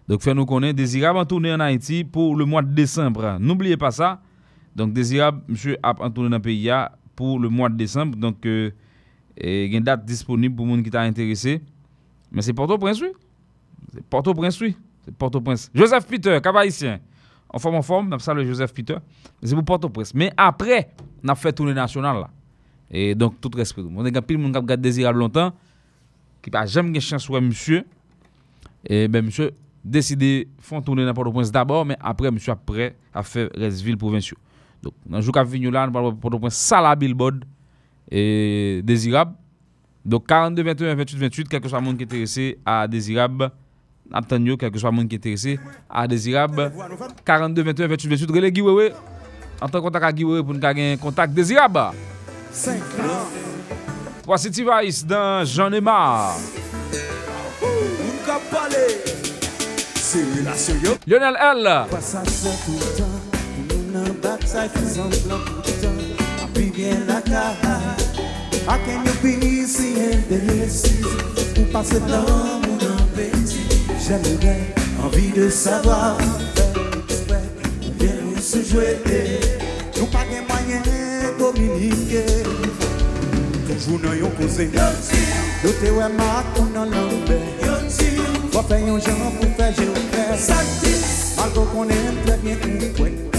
Donc fais-nous connaître désirable en tournée en Haïti pour le mois de décembre. N'oubliez pas ça. Donc désirable monsieur a en tournée dans le pays pour le mois de décembre. Donc euh, il y a une date disponible pour le monde qui t'a intéressé. Mais c'est Port-au-Prince, oui. C'est Port-au-Prince, oui. C'est Port-au-Prince. Joseph Peter, cavaïsien en forme en forme, on le Joseph Peter. C'est pour Port-au-Prince. Mais après, on a fait tournée nationale là. Et donc, tout respect. On a pile monde qui a gardé désirable longtemps, qui n'a jamais eu chance de monsieur. Et ben monsieur décidé de faire tourner dans Port-au-Prince d'abord, mais après, monsieur après a fait Resville provinciaux. Dok, nanjou kap vinyo la, nou palo pon sala billboard e Desirab. Dok 42, 21, 28, 28, kelke swa moun ki enterese a Desirab. Aptan yo, kelke swa moun ki enterese a Desirab. 42, 21, 28, 28, rele giwewe. Antan kontak a giwewe pou nou kagen kontak Desirab. 5 ans. Voici T-Vice dans J'en ai marre. Lionel L. Sa yon fizan plan pou ditan Api gen la ka Aken yo pi si en delesi Ou pase plan moun apesi J'aimerais envie de savoir. Ou bien ou se jwe Nou pa gen mwanyen kominike Toujou nan yon kose Nou te we mak ou nan lambe Fwa fe yon jan pou fe je ou fe Malko konen prebyen ou kwen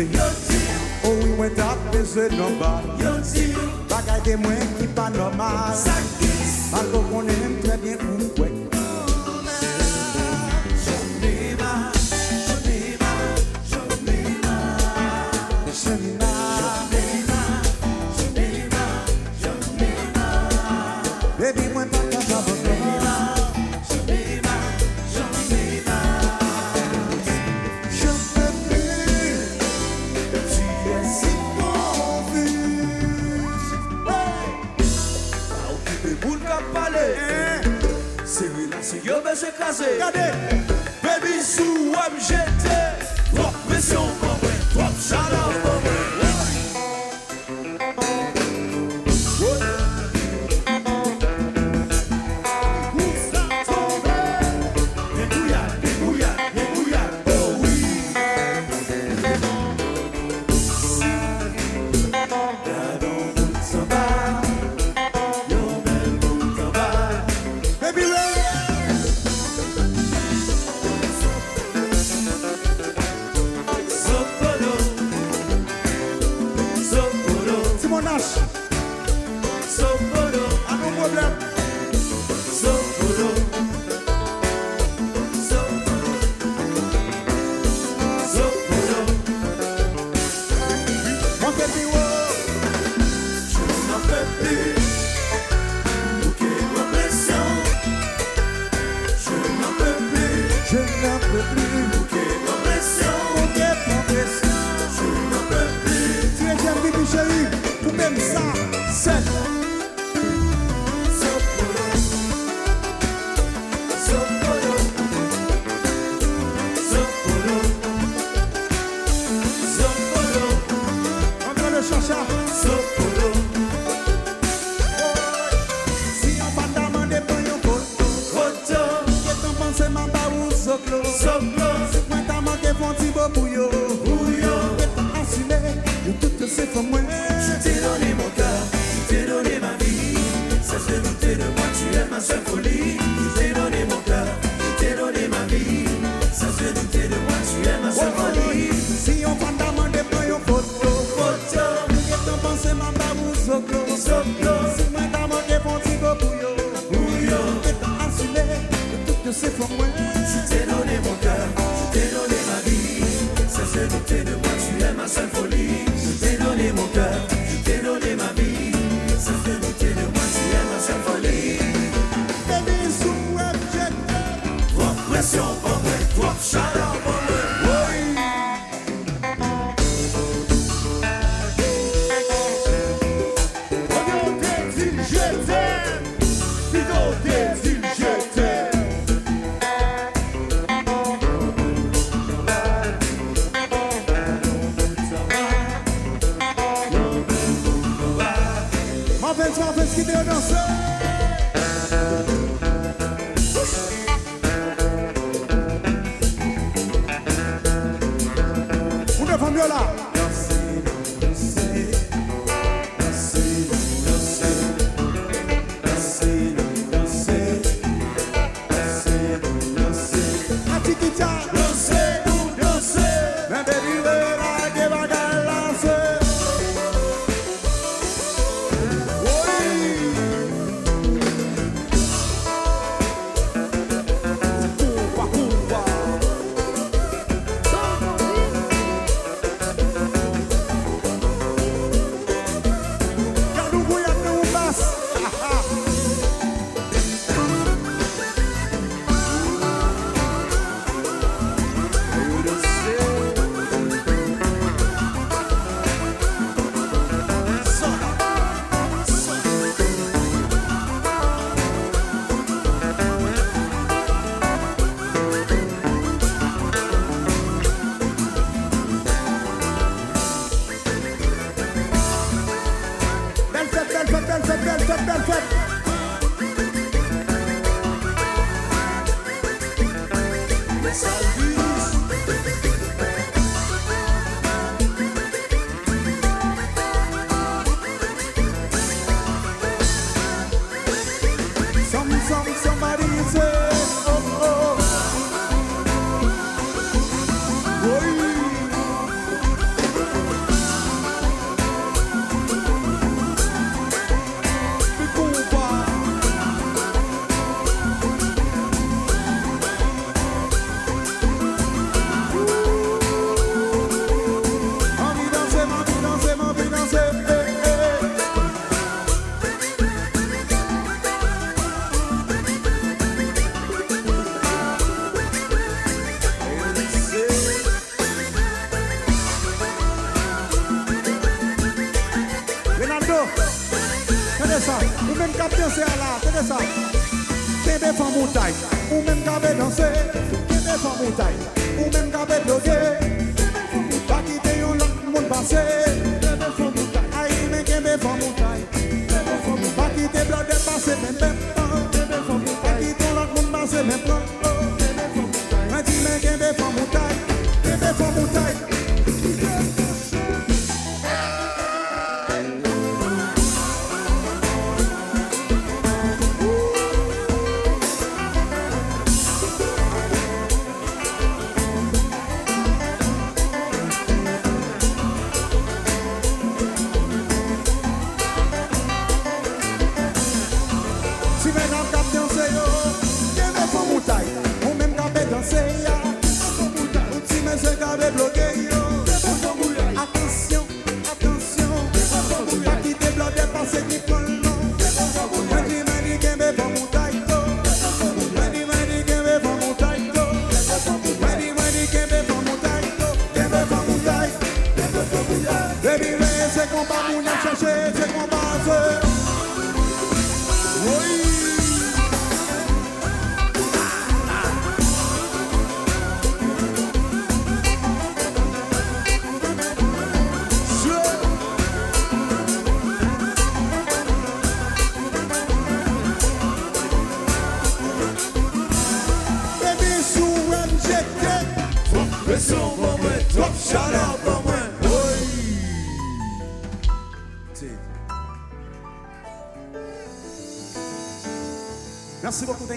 yonzi Ouwi mwen tap beze nan bar Bagay de mwen ki pa normal. Sakis Malko konen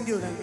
enduring.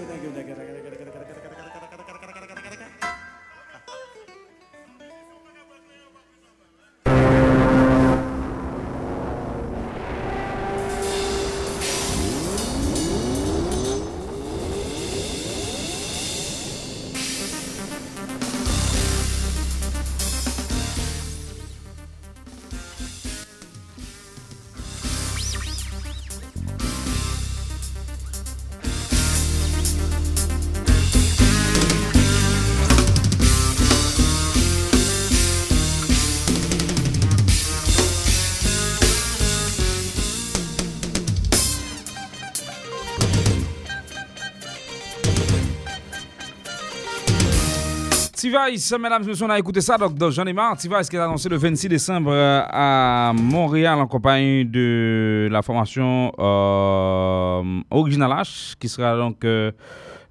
T-Vice, mesdames et messieurs, on a écouté ça, donc, j'en ai marre. T-Vice qui est annoncé le 26 décembre euh, à Montréal en compagnie de la formation euh, Original H qui sera donc euh,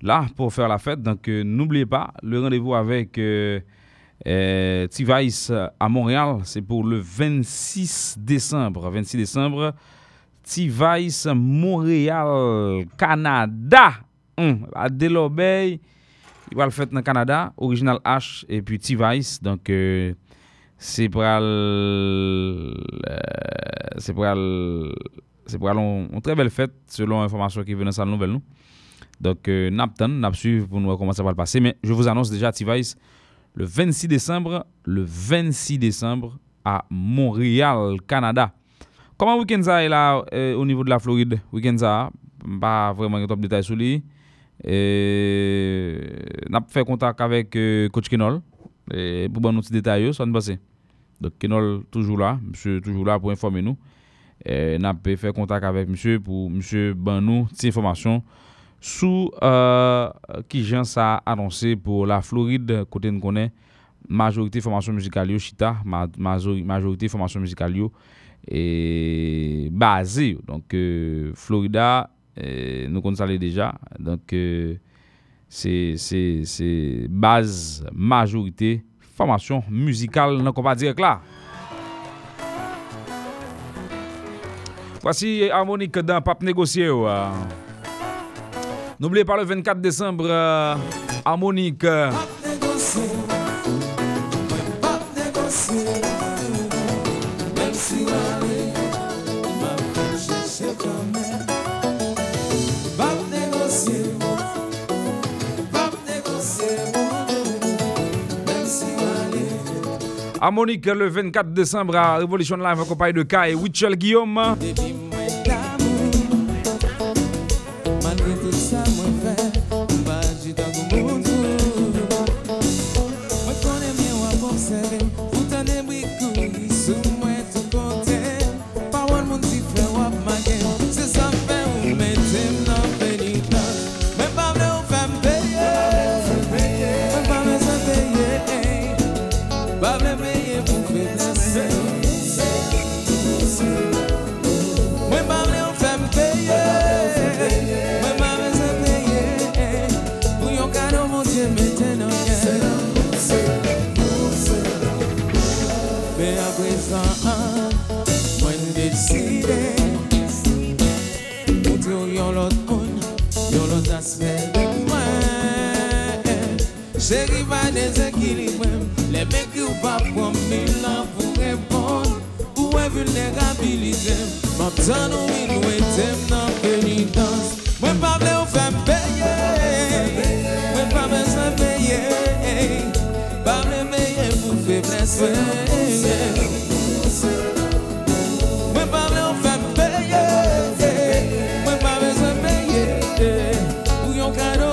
là pour faire la fête. Donc n'oubliez pas, le rendez-vous avec T-Vice à Montréal, c'est pour le 26 décembre. 26 décembre, T-Vice Montréal, Canada. Hum, à Delobey. Il va le faire dans le Canada, Original H et puis T-Vice. Donc, euh, c'est pour euh, c'est pour c'est pour une, très belle fête selon l'information qui vient dans sa nouvelle nous. Donc, euh, Napton, n'a suivre pour nous voir comment ça va le passer. Mais je vous annonce déjà T-Vice le 26 décembre, le 26 décembre à Montréal, Canada. Comment week-end est là euh, au niveau de la Floride? Week-end ça, pas vraiment un top détail sur lui. Et n'a fait contact avec euh, coach Kenol et pour bon petit détail ça ne passe. Donc Kenol toujours là, monsieur toujours là pour informer nous. Et n'a fait contact avec monsieur pour monsieur ban nous ces informations sous euh, qui gens ça annoncé pour la Floride côté nous connaît majorité formation musicale chita ma, majori- majorité formation musicale et basé donc euh, Florida euh, nous connaissons déjà donc euh, c'est base majorité formation musicale non qu'on va dire là Voici harmonique dans Pape Négocié. N'oubliez pas le 24 décembre, euh, harmonique. Harmonique le 24 décembre à Révolution Live en compagnie de K et Witchell Guillaume. Se rivane zekilibwem Le men ki ou pa pwom pou repon Ou e vulnerabilizem ou etem nan penitans Mwen pa vle ou peye Mwen pa vle se peye Pa vle meye pou Mwen pa vle ou peye Mwen pa vle se peye Ou yon kado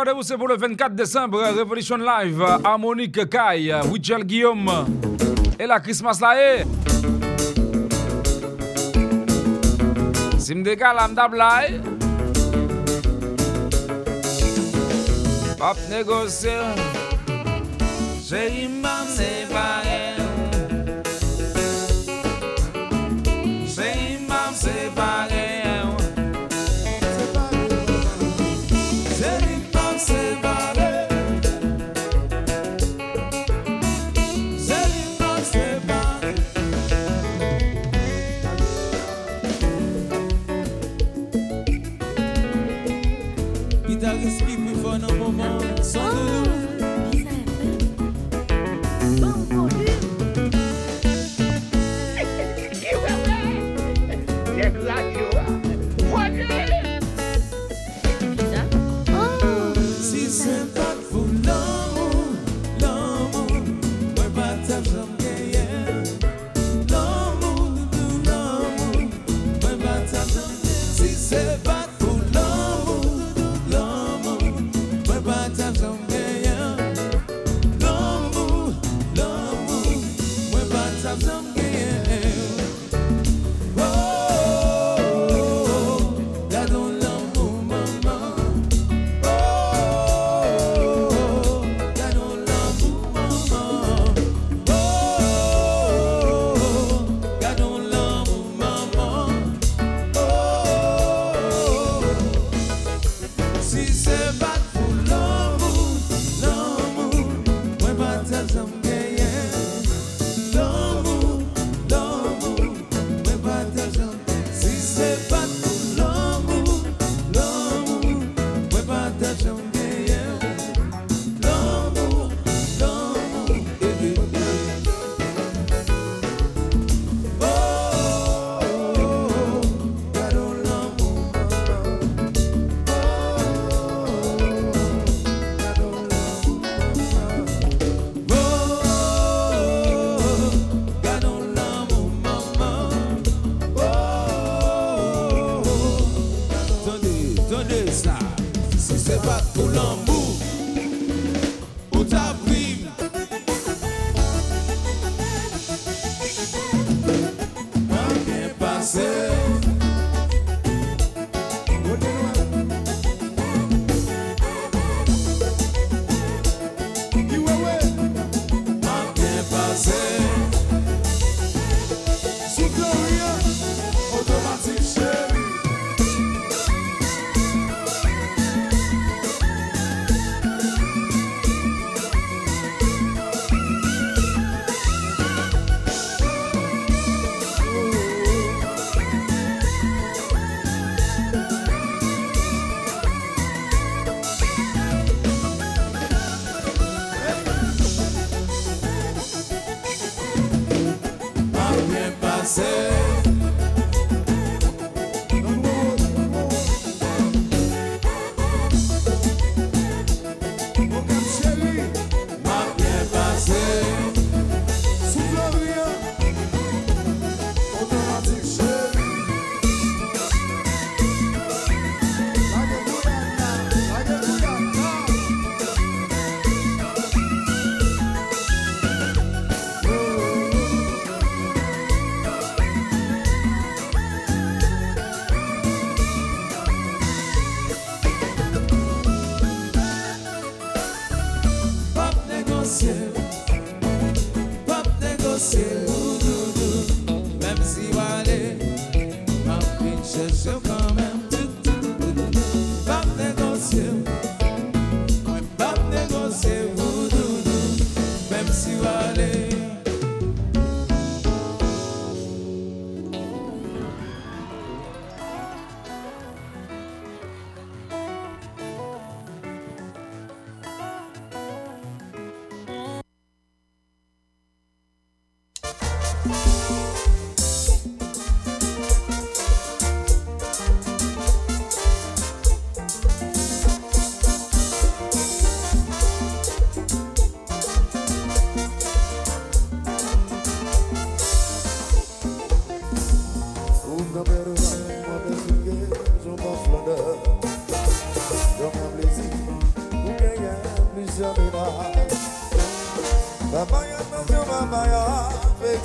rendez-vous c'est pour le 24 décembre, euh, Revolution Live, euh, Harmonique Kai, euh, Wigel Guillaume. Et la Christmas là eh? est. Si me dégale la m'dab là eh? Pap négocier,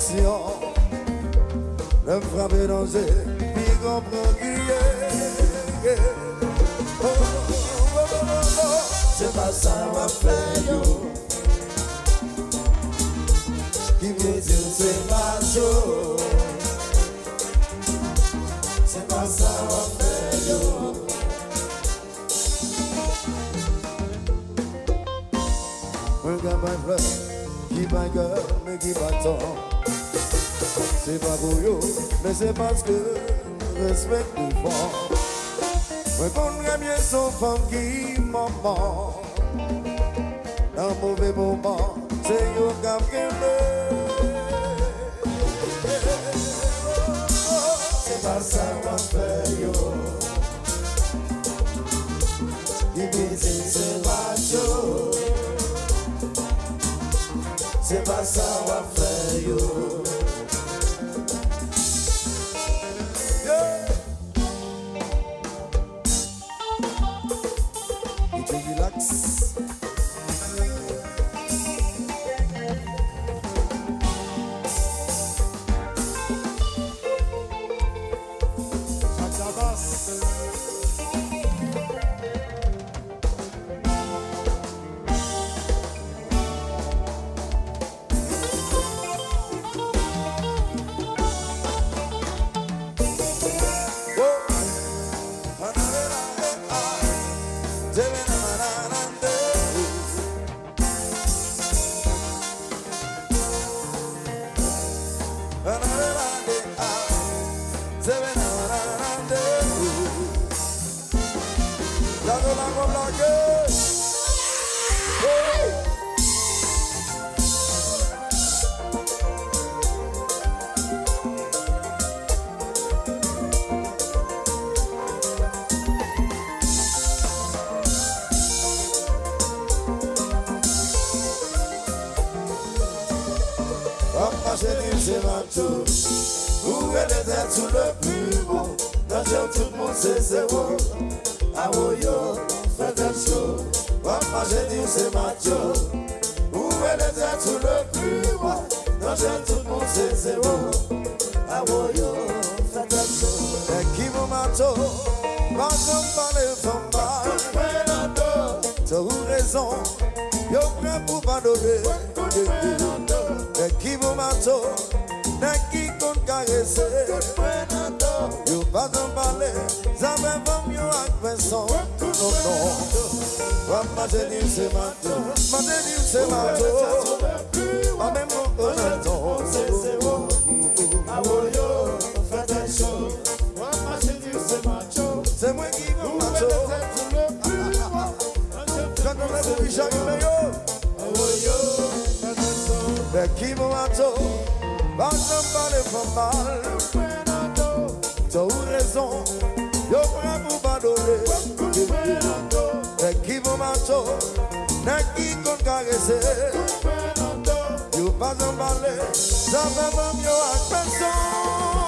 aksyon Le frape nan zè Pi kompran kriye Se pa sa wapè yo. Ki vizil se macho Se pa sa wapè yo. Mwen gen bay flè Ki bay gèl, mwen ki bay ton C'est pas pour eux, mais c'est parce que respecte plus fort. Moi, qu'on bien son femme qui maman. Dans mauvais moment, c'est eux qui ont C'est pas ça qu'on fait, yo. Dit c'est macho. C'est pas ça faire yo Pajan pale famal Tè ou rezon Yo pre pou badore Nè ki pou macho Nè ki kon karese Yo pajan pale Sa fè fèm yo ak person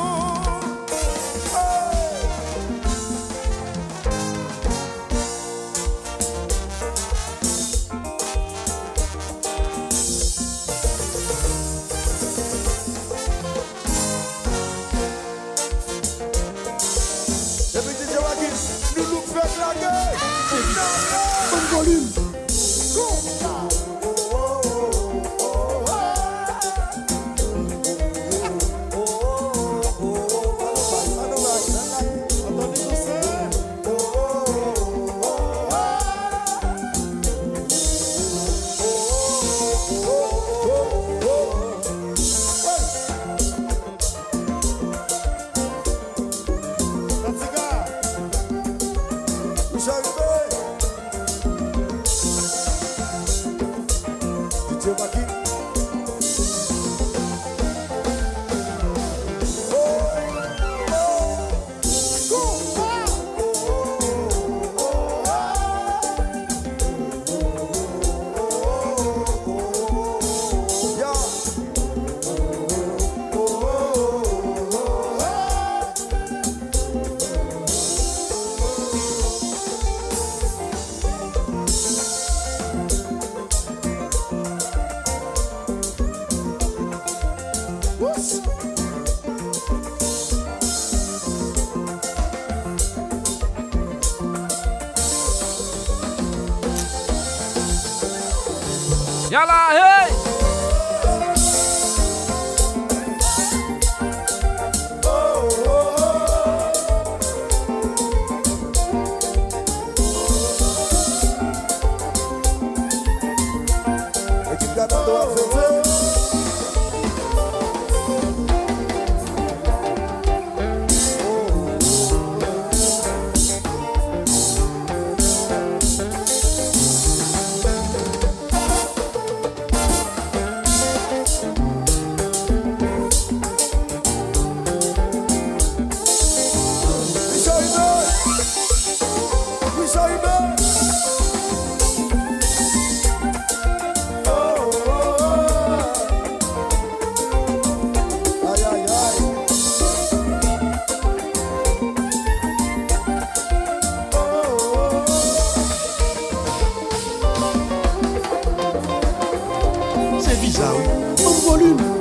C'est visa, oui. Bon volume.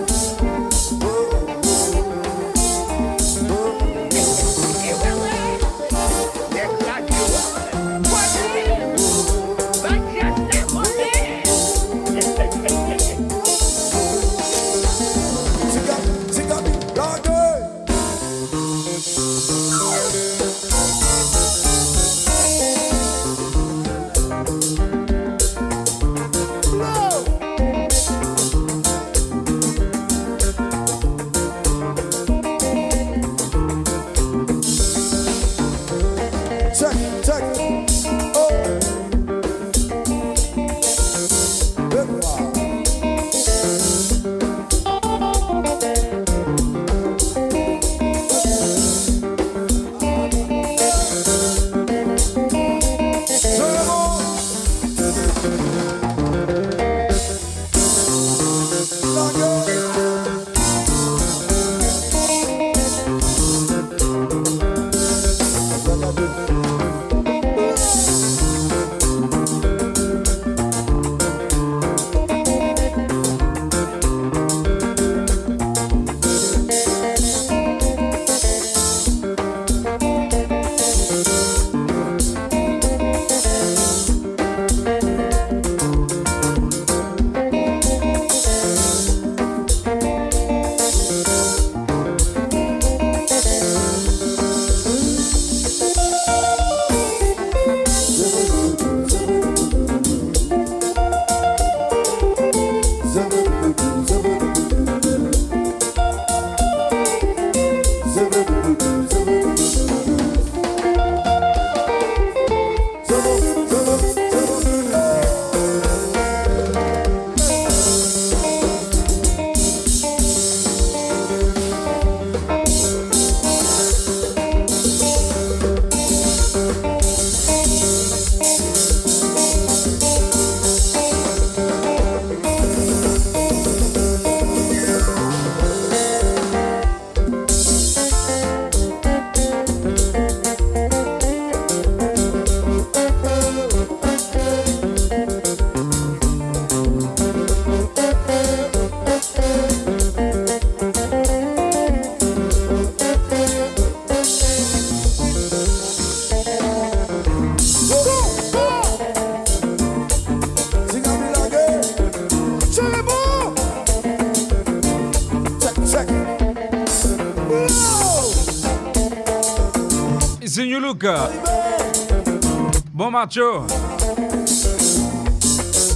Macho.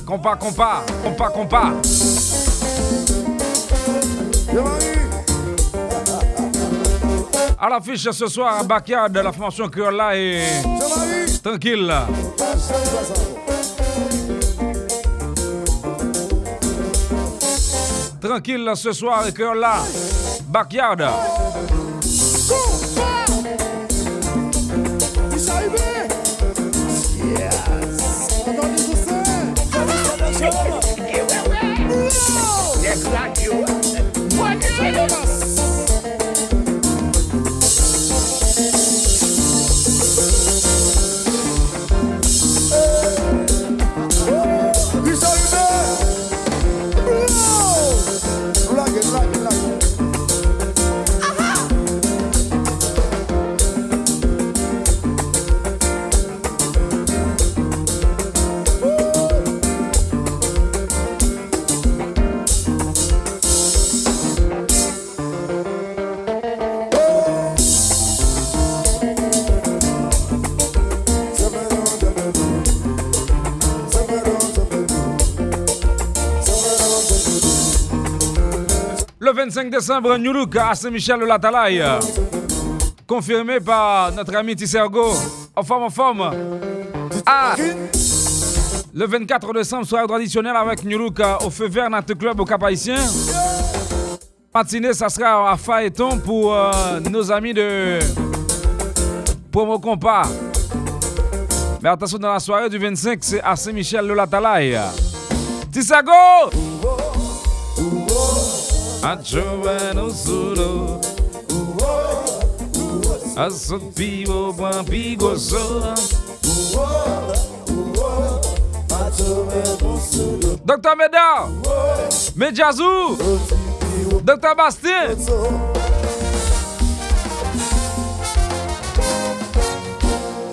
Compas, compas, compas, compas. À l'affiche ce soir, Backyard, la formation là et tranquille. Tranquille ce soir, et là. Backyard. Sing it, 5 décembre, New Look à Saint-Michel-de-la-Talaye. Confirmé par notre ami Tissergo. En forme, en forme. Ah! Le 24 décembre, soirée traditionnelle avec New Look euh, au Feu Vert Nature Club au Cap-Haïtien. Matinée, ça sera à Faeton pour euh, nos amis de Promo Compas. Mais attention, dans la soirée du 25, c'est à Saint-Michel-de-la-Talaye la Talaye. Tissago! Achobano solo. Asopivo pampigoso. Dr. Meda, Medjazou, Dr. Bastien.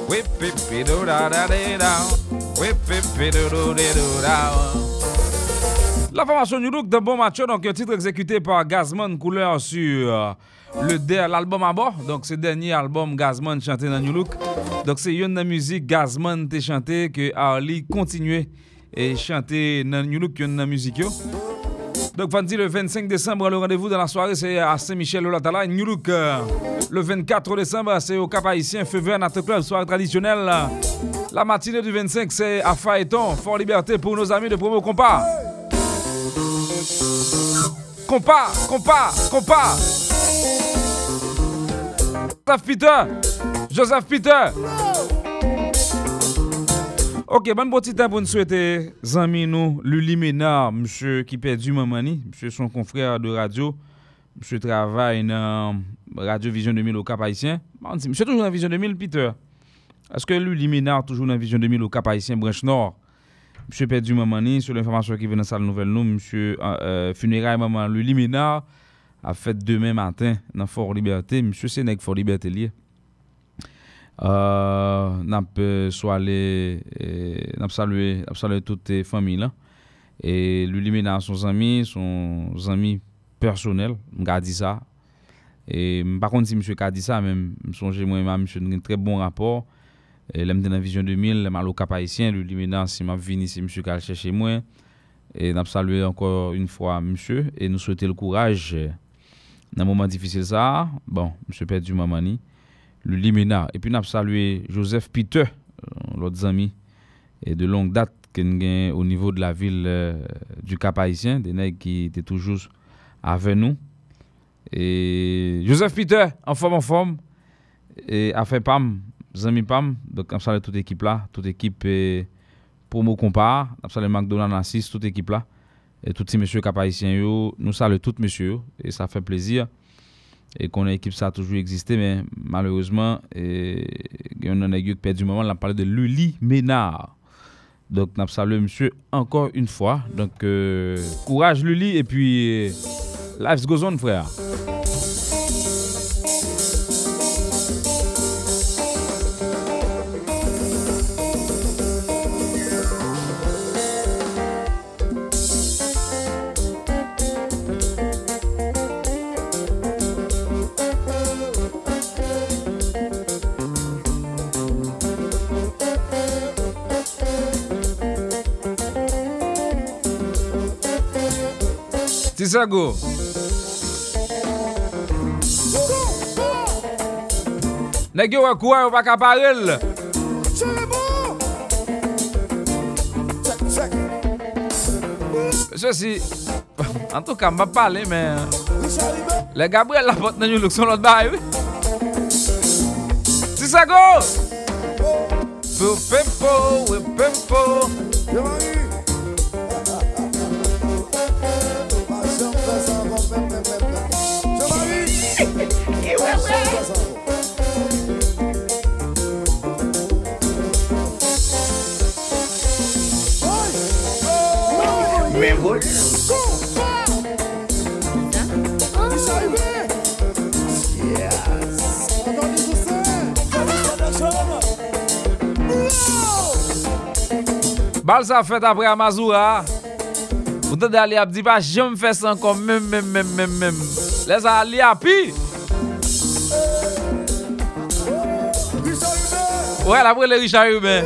Whip it, do da da da Whip it, do do do da. La formation New Look de Bon Macho, donc un titre exécuté par Gazman Couleur sur euh, le l'album à bord. Donc c'est dernier album Gazman chanté dans New Look. Donc c'est une musique Gazman te chanté que Harley continuait et chanter dans New Look une musique. Donc, Fanti, le 25 décembre, le rendez-vous dans la soirée, c'est à Saint-Michel-Olatala. New Look, euh, le 24 décembre, c'est au Cap Haïtien, Feu Vert, Club, soirée traditionnelle. La matinée du 25, c'est à Phaéton, Fort Liberté pour nos amis de Promo Compas. Compas, compas, compas. Joseph Peter, Joseph Peter. Ok, bon petit temps pour nous souhaiter, amis nous, Luli Ménard, monsieur qui perdu mamani, monsieur son confrère de radio, monsieur travaille dans Radio Vision 2000 au Cap Haïtien. Monsieur toujours dans Vision 2000, Peter. Est-ce que Luli Ménard toujours dans Vision 2000 au Cap Haïtien, branche nord? Monsieur perdu mamani, sur l'information qui vient dans salle nouvelle nous, monsieur euh, euh, funérailles maman Luli Ménard a fait demain matin dans Fort Liberté, monsieur Sénèque Fort Liberté lié. Euh, n'a salué n'a salué salué toutes les familles et lui Ménard son ami son ami personnel m'a dit ça. Et par contre si monsieur a dit ça même songe moi même monsieur un très bon rapport et l'aime dans vision 2000 mal au cap haïtien lui Ménard si m'a venu si monsieur chercher moi et n'a salué encore une fois monsieur et nous souhaiter le courage dans un moment difficile ça bon monsieur perdu mamani le Limena. Et puis, nous salué Joseph Peter, euh, l'autre ami, et de longue date au niveau de la ville euh, du Cap Haïtien, des nègres qui étaient toujours avec nous. Et Joseph Peter, en forme, en forme, et a fait PAM, amis PAM, donc nous salué toute l'équipe là, toute l'équipe euh, Promo Compare, nous salué McDonald's Assis, toute l'équipe là, et tous ces messieurs Cap Haïtiens, nous saluons tous messieurs, et ça fait plaisir et qu'on a équipe ça a toujours existé mais malheureusement on a eu perdu moment on a parlé de Luli Ménard. Donc nous salué monsieur encore une fois donc euh, courage Luli et puis life goes on frère Santiago. Nèk yo wakouan yo baka parel. Mè sè si, an tou ka mba pale mè, lè Gabriel la pot nan yon luk son lot bay wè. Santiago! Pou pempo, wè pempo, Bal sa fèt apre Amazoura. Ou te de Ali ap di pa jom fè san kon mèm mèm mèm mèm mèm. Lè sa Ali api. Ouè la pre le Richard Ruben.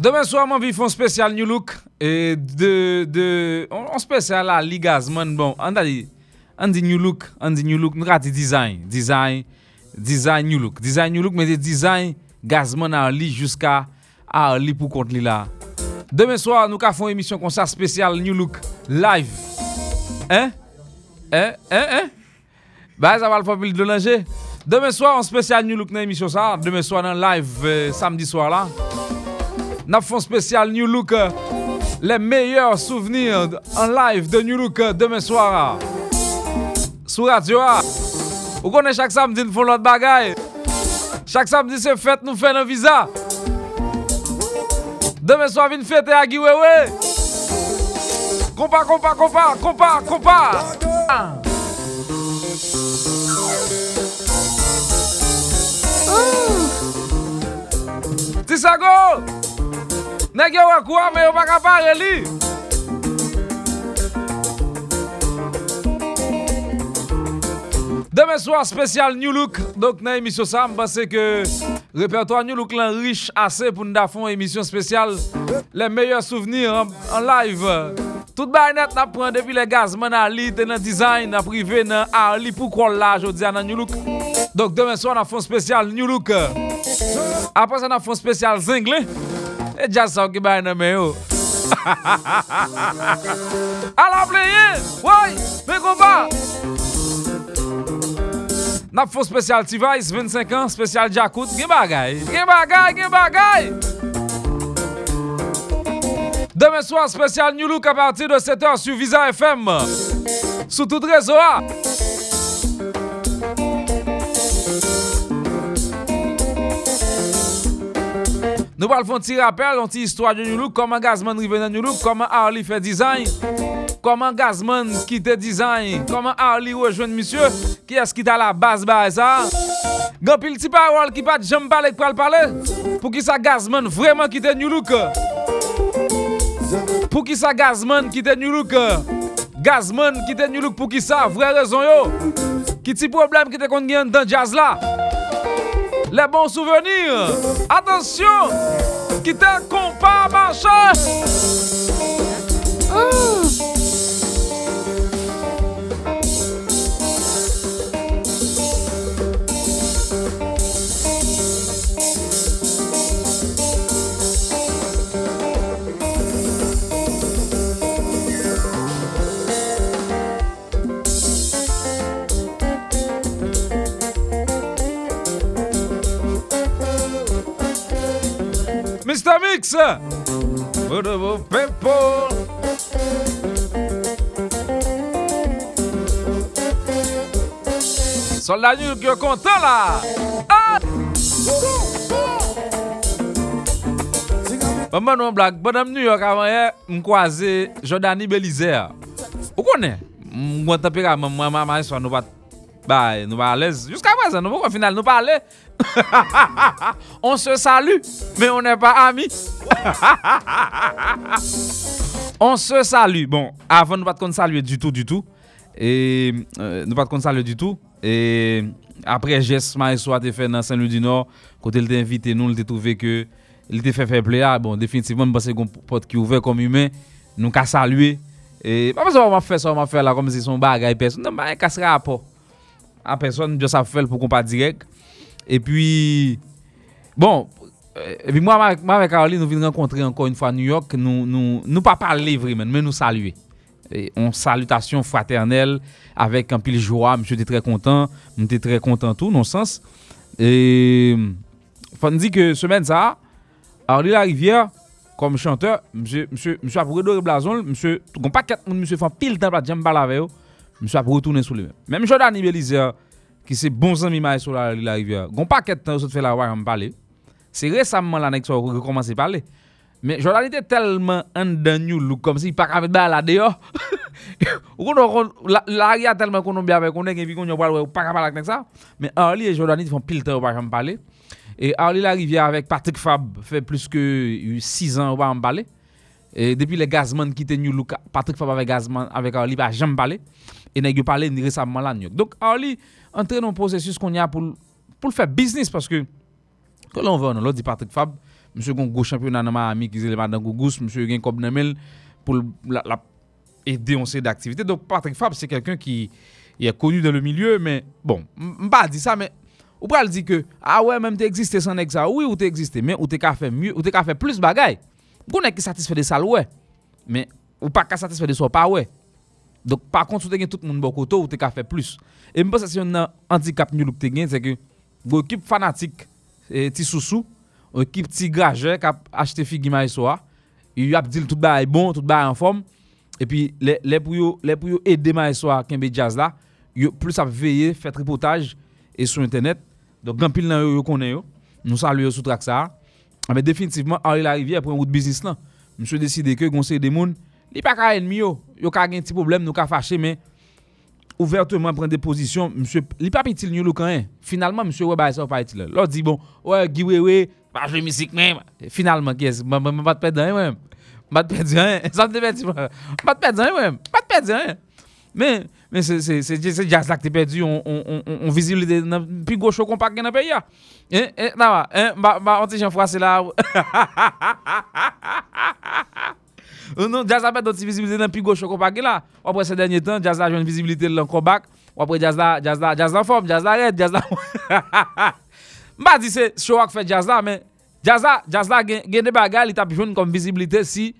Demain soir, mon vie font spécial New Look. Et de. de on, on spécial la Ligazman. Bon, on dit. On dit New Look. On dit New Look. Design. Design. Design New Look. Design New Look, mais des design Gazman à li jusqu'à à pour là. Demain soir, nous avons une émission comme ça spéciale New Look live. Hein? Hein? Hein? Hein? Bah, ça va le plus de langer. Demain soir, en spécial New Look dans l'émission ça. Demain soir, dans live, euh, samedi soir là. Nous fait spécial New Look. euh, les meilleurs souvenirs en live de New Look euh, demain soir. ah. Sur radio. ah. Vous connaissez chaque samedi, nous faisons l'autre bagaille. Chaque samedi, c'est fête, nous faisons un visa. Demain soir, viens fêter à Guiwewe. Compa, compa, compa, compa, compa. Ah. Demain soir, spécial New Look. Donc, dans l'émission ça, je pense que répertoire New Look là riche assez pour nous faire une émission spéciale. Les meilleurs souvenirs en, live. Tout net n'a prend depuis les gazman à li, dans design, à privé, dans Ali pour quoi là, je dis dans New Look. Donc, demain soir, on a fait un spécial New Look. Après ça, on a fait un spécial Zinglin. E jasa ou ki bay nan men yo. A la pleye, woy, men komba. Nap fo spesyal T-Vice, 25 an, spesyal Jakout, gen bagay. Gen bagay, gen bagay. Deme swan spesyal New Look a partir de 7 an su Visa FM. Sou tout rezo a. Nou pral fon ti rappel, on ti histwa de New Look, koman Gazman rive nan New Look, koman Harley fe dizayn, koman Gazman kite dizayn, koman Harley wejwen misye, ki es ki ta la bas ba e sa. Gan pil ti parol ki pat jom pale k pral pale, pou ki sa Gazman vreman kite New Look. Pou ki sa Gazman kite New Look. Gazman kite New Look pou ki sa, vre rezon yo. Ki ti problem ki te kon gen dan jazz la. Les bons souvenirs. Attention. Qui te compas machin. Mr. Mix, beautiful people. Soldat New York, est content là. Ah! Maman non blague, bonhomme New York avant hier, m'croisé Jordani Belizer. Vous connaissez? Mon tempérament, moi, maman, soit nous pas Ba, nou pa alèz. Juska wazan, nou pou final nou pa alè. on se salu, men on nè pa ami. on se salu. Bon, avon nou pat kon salye du tout, du tout. E, euh, nou pat kon salye du tout. E, apre jes ma eswa te fè nan Saint-Louis du Nord, kote l te invite nou, l te touve ke l te fè fè ple a. Bon, definitivman, m basè kon pot ki ouve kom humè, nou ka salye. E, pa mè se wè wè fè, se wè wè fè la, kom se son bagay person. Nan, mè kase rapò. À personne, je sais faire pour qu'on pas direct. Et puis, bon, euh, et puis moi, moi avec Caroline, nous venons rencontrer encore une fois à New York. Nous nous, nous pas parler vraiment, mais nous saluer. Et on salutation fraternelle avec un pile joie. Monsieur était très content. Nous était très content tout, non sens. Et nous dire que semaine ça, Harley la rivière, comme chanteur, monsieur, monsieur, monsieur a redorer blason, monsieur, gon pas quatre monsieur fait pile temps pas jamais parler avec. Monsieur a pour retourner sous lui même. Même Jordan Belizer, qui c'est bon maïs sur la, la rivière, gon pas quatre temps, fait la voir me parler. C'est récemment là que ça a recommencé à parler. Mais Jordan était tellement en dedans New Look, comme si dehors. Ou non, la la y a tellement qu'on bien avec on est qui qu'on y parle pas capable avec ça. Mais Harley et Jordan pile temps pas me parler. Et Harley la rivière avec Patrick Fab fait plus que 6 ans pas me parler. Et depuis les Gazman étaient New Look, Patrick Fab avec Gazman pas jamais parler. Et n'a parlé récemment là New York. Donc Harley entré dans un processus qu'on y a pour pour faire business parce que quand on va on l'autre dit Patrick Fab monsieur gon gros championnat dans Miami qui est Madame Gougous, monsieur gen comme namel pour la, la on Patrick Fabre c'est quelqu'un qui est connu dans le milieu mais bon, m'pas dit ça mais ou pral dire que ah ouais t'existes sans nèg ça. Oui, ou t'existes mais ou t'es qu'à faire mieux, ou qu'à faire plus. Gon qui satisfait de ça ouais. Mais ou pas qu'à satisfait de ça pas ouais. Donc par contre, ou te gen tout le monde bon côté t'es qu'à faire plus. Et me pense que c'est un handicap nous te gen c'est que une équipe fanatique et ti sousou, une équipe ti gageur qui a acheté figima soir, il a dit tout est bon, tout est en forme et puis les les pour yo, les pour yo aider soir kembe jazz là, plus à veiller, faire reportage et sur internet. Donc grand pile nan yo connaît yo. Nous saluons sous track ça. Mais définitivement Henri la rivière pour un route business là. Monsieur décidé que conseil des moun, li pas ka ennemi yo ka gen petit problème, nous ka fâché mais ouvertement prendre des positions, monsieur, il pas petit new look hein. Finalement monsieur ouais bah ça pas utile. L'autre dit bon, ouais ouais pas jouer musique même. Finalement qu'est-ce m'a pas de perdre même. Pas de perdre rien. Ça te pas. Pas de perdre rien même. Pas de perdre rien. Mais mais c'est c'est c'est jazz là que t'es perdu on on on on visibilité plus show qu'on pas dans pays hein. Hein là hein bah bah on dit Jean c'est là. Euh, non, jazz a d'autres visibilité dans plus gauche qu'on pas là. Après ces derniers temps, jazz a une visibilité dans comeback. Après jazz là, jazz là, jazz en forme, jazz là red, jazz là. M'a dit c'est show qui fait jazz là mais jazz là, jazz des bagages, il t'a besoin comme visibilité si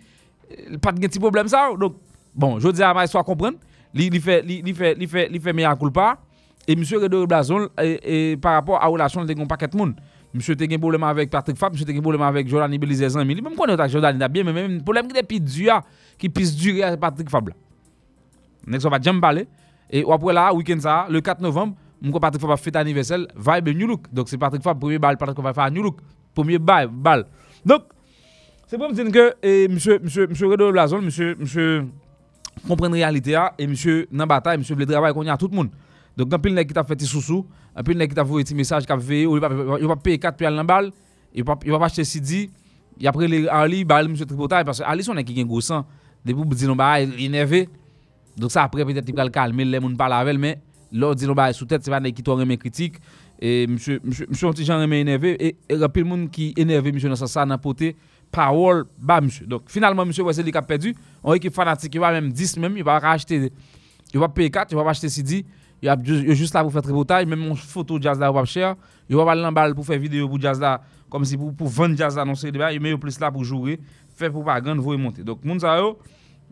euh, pas de petit problème ça. Donc bon, je dis à ma soit comprendre, il fait il fait il fait il fait meilleur culpa et monsieur Redo Blazon et, par rapport à relation de un paquet de monde. Monsieur te gen problème avec Patrick Fab, monsieur te gen problème avec Jordan Belize Zanmi. Li même connaît avec Jordan il bien mais même problème qui depuis dur qui puisse durer avec Patrick Fab là. Nek so va jamais parler et après là week-end ça le 4 novembre, mon Patrick Fab a fait anniversaire Vibe New Look. Donc c'est Patrick Fab premier balle Patrick Fab va faire New Look, premier balle balle. Donc pour me dire que et monsieur monsieur monsieur Redo Blazon, monsieur monsieur comprendre réalité et monsieur dans bataille, monsieur le travail qu'on y a tout monde. Donc, un pile nèg qui t'a fait sous-sous, un pile nèg qui t'a envoyé un message qui a fait, il va payer 4 pièces dans balle, il va il va acheter CD, et après les Ali, bah monsieur tripotage parce que Ali son qui gagne gros sang, depuis dire non bah il énervé. Donc ça après peut-être il va le calmer, les moun parle avec mais l'autre dit non bah sous tête c'est pas nèg qui toi critique et monsieur monsieur monsieur un petit genre énervé et il pile monde qui énervé monsieur dans ça dans poté parole bah monsieur. Donc finalement monsieur c'est qui a perdu, on équipe fanatique il va même 10 même, il va acheter il va payer 4, il va acheter CD il est juste là pour faire tripotage, même mon photo jazz là pas cher. Il va aller balle pour faire vidéo pour jazz là comme si pour, pour vendre jazz là non c'est il met plus là pour jouer, faire propagande, vous monter. Donc moun ça yo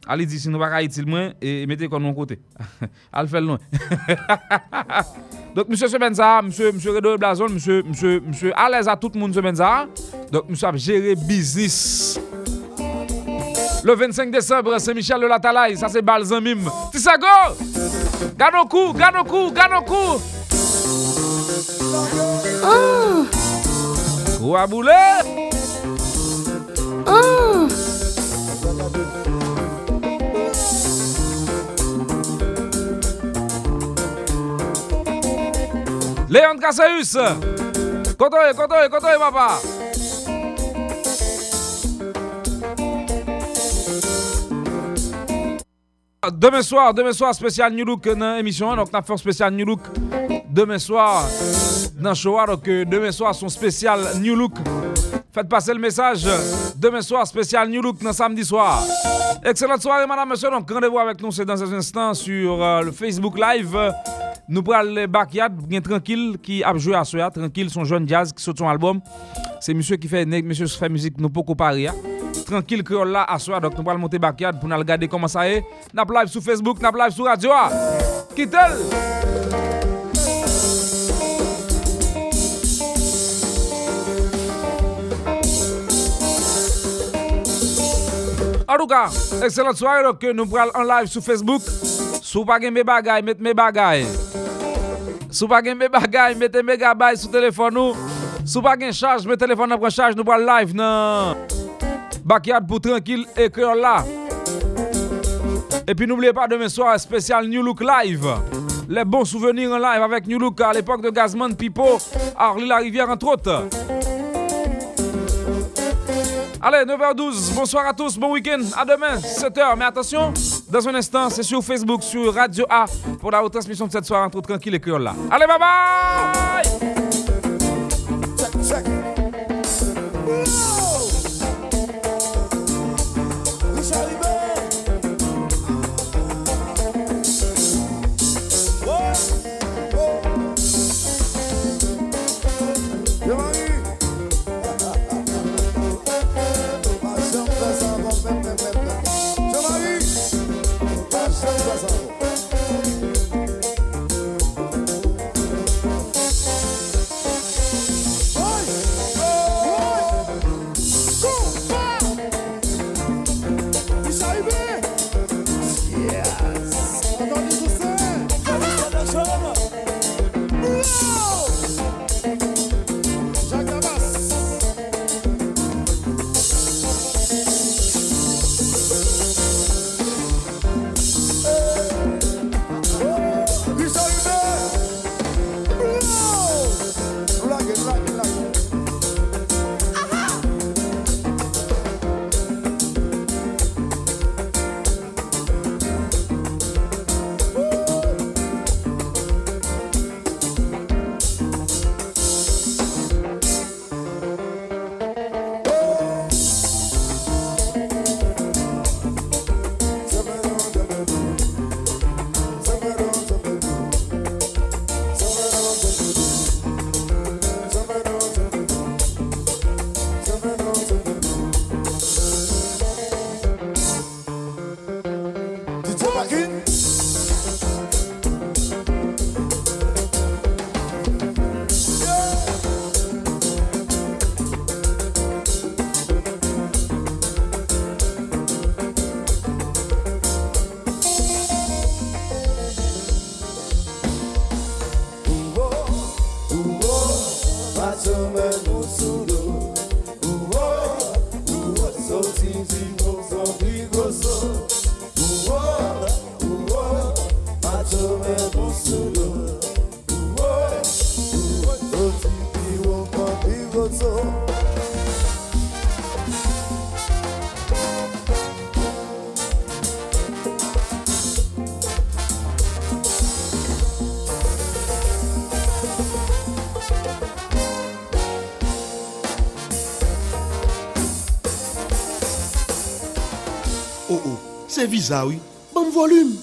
allez dit si nous pas utile moins et mettez comme mon côté. Al fait loin. Donc monsieur semaine ça, monsieur monsieur Redo monsieur monsieur monsieur à à tout le monde. Donc monsieur a géré business. Le 25 décembre, c'est Michel de la Talaï, ça c'est Balzamim. Tisago! Gano coup, gano coup, gano coup! Oh! Boulet! Oh! Léon Casseus! Contoye, contoye, contoye, papa! Demain soir, demain soir, spécial New Look dans l'émission. Donc, on a fait un spécial New Look demain soir dans le show. Donc, euh, demain soir, son spécial New Look. Faites passer le message. Demain soir, spécial New Look dans samedi soir. Excellente soirée, madame, monsieur. Donc, rendez-vous avec nous, c'est dans un instant sur euh, le Facebook Live. Nous prenons le backyard, bien tranquille, qui a joué à Soya. Tranquille, son jeune jazz qui sort son album. C'est monsieur qui fait, monsieur fait musique, nous pas comparer Tranquille créole là, à soir, donc nous allons monter backyard pour nous regarder comment ça est. N'a live sur Facebook, n'a live sur radio. Ah. Quitte En tout cas, excellente soirée. Donc, nous prenons en live sur Facebook. Sou pa gen me bagay, met me bagay. Sou pa gen me bagay, mette me gabay sou telefon nou. Sou pa gen chaj, met telefon nan pran chaj, nou pran live nan. Backyard pour tranquille et cœur là. Et puis n'oubliez pas demain soir spécial New Look Live. Les bons souvenirs en live avec New Look à l'époque de Gazman Pipo, Arlie la Rivière entre autres. Allez, 9h12, bonsoir à tous, bon week-end, à demain, 7h. Mais attention, dans un instant, c'est sur Facebook, sur Radio A, pour la retransmission de cette soirée entre tranquille et cœur là. Allez, bye bye! se viza ou, ban volume.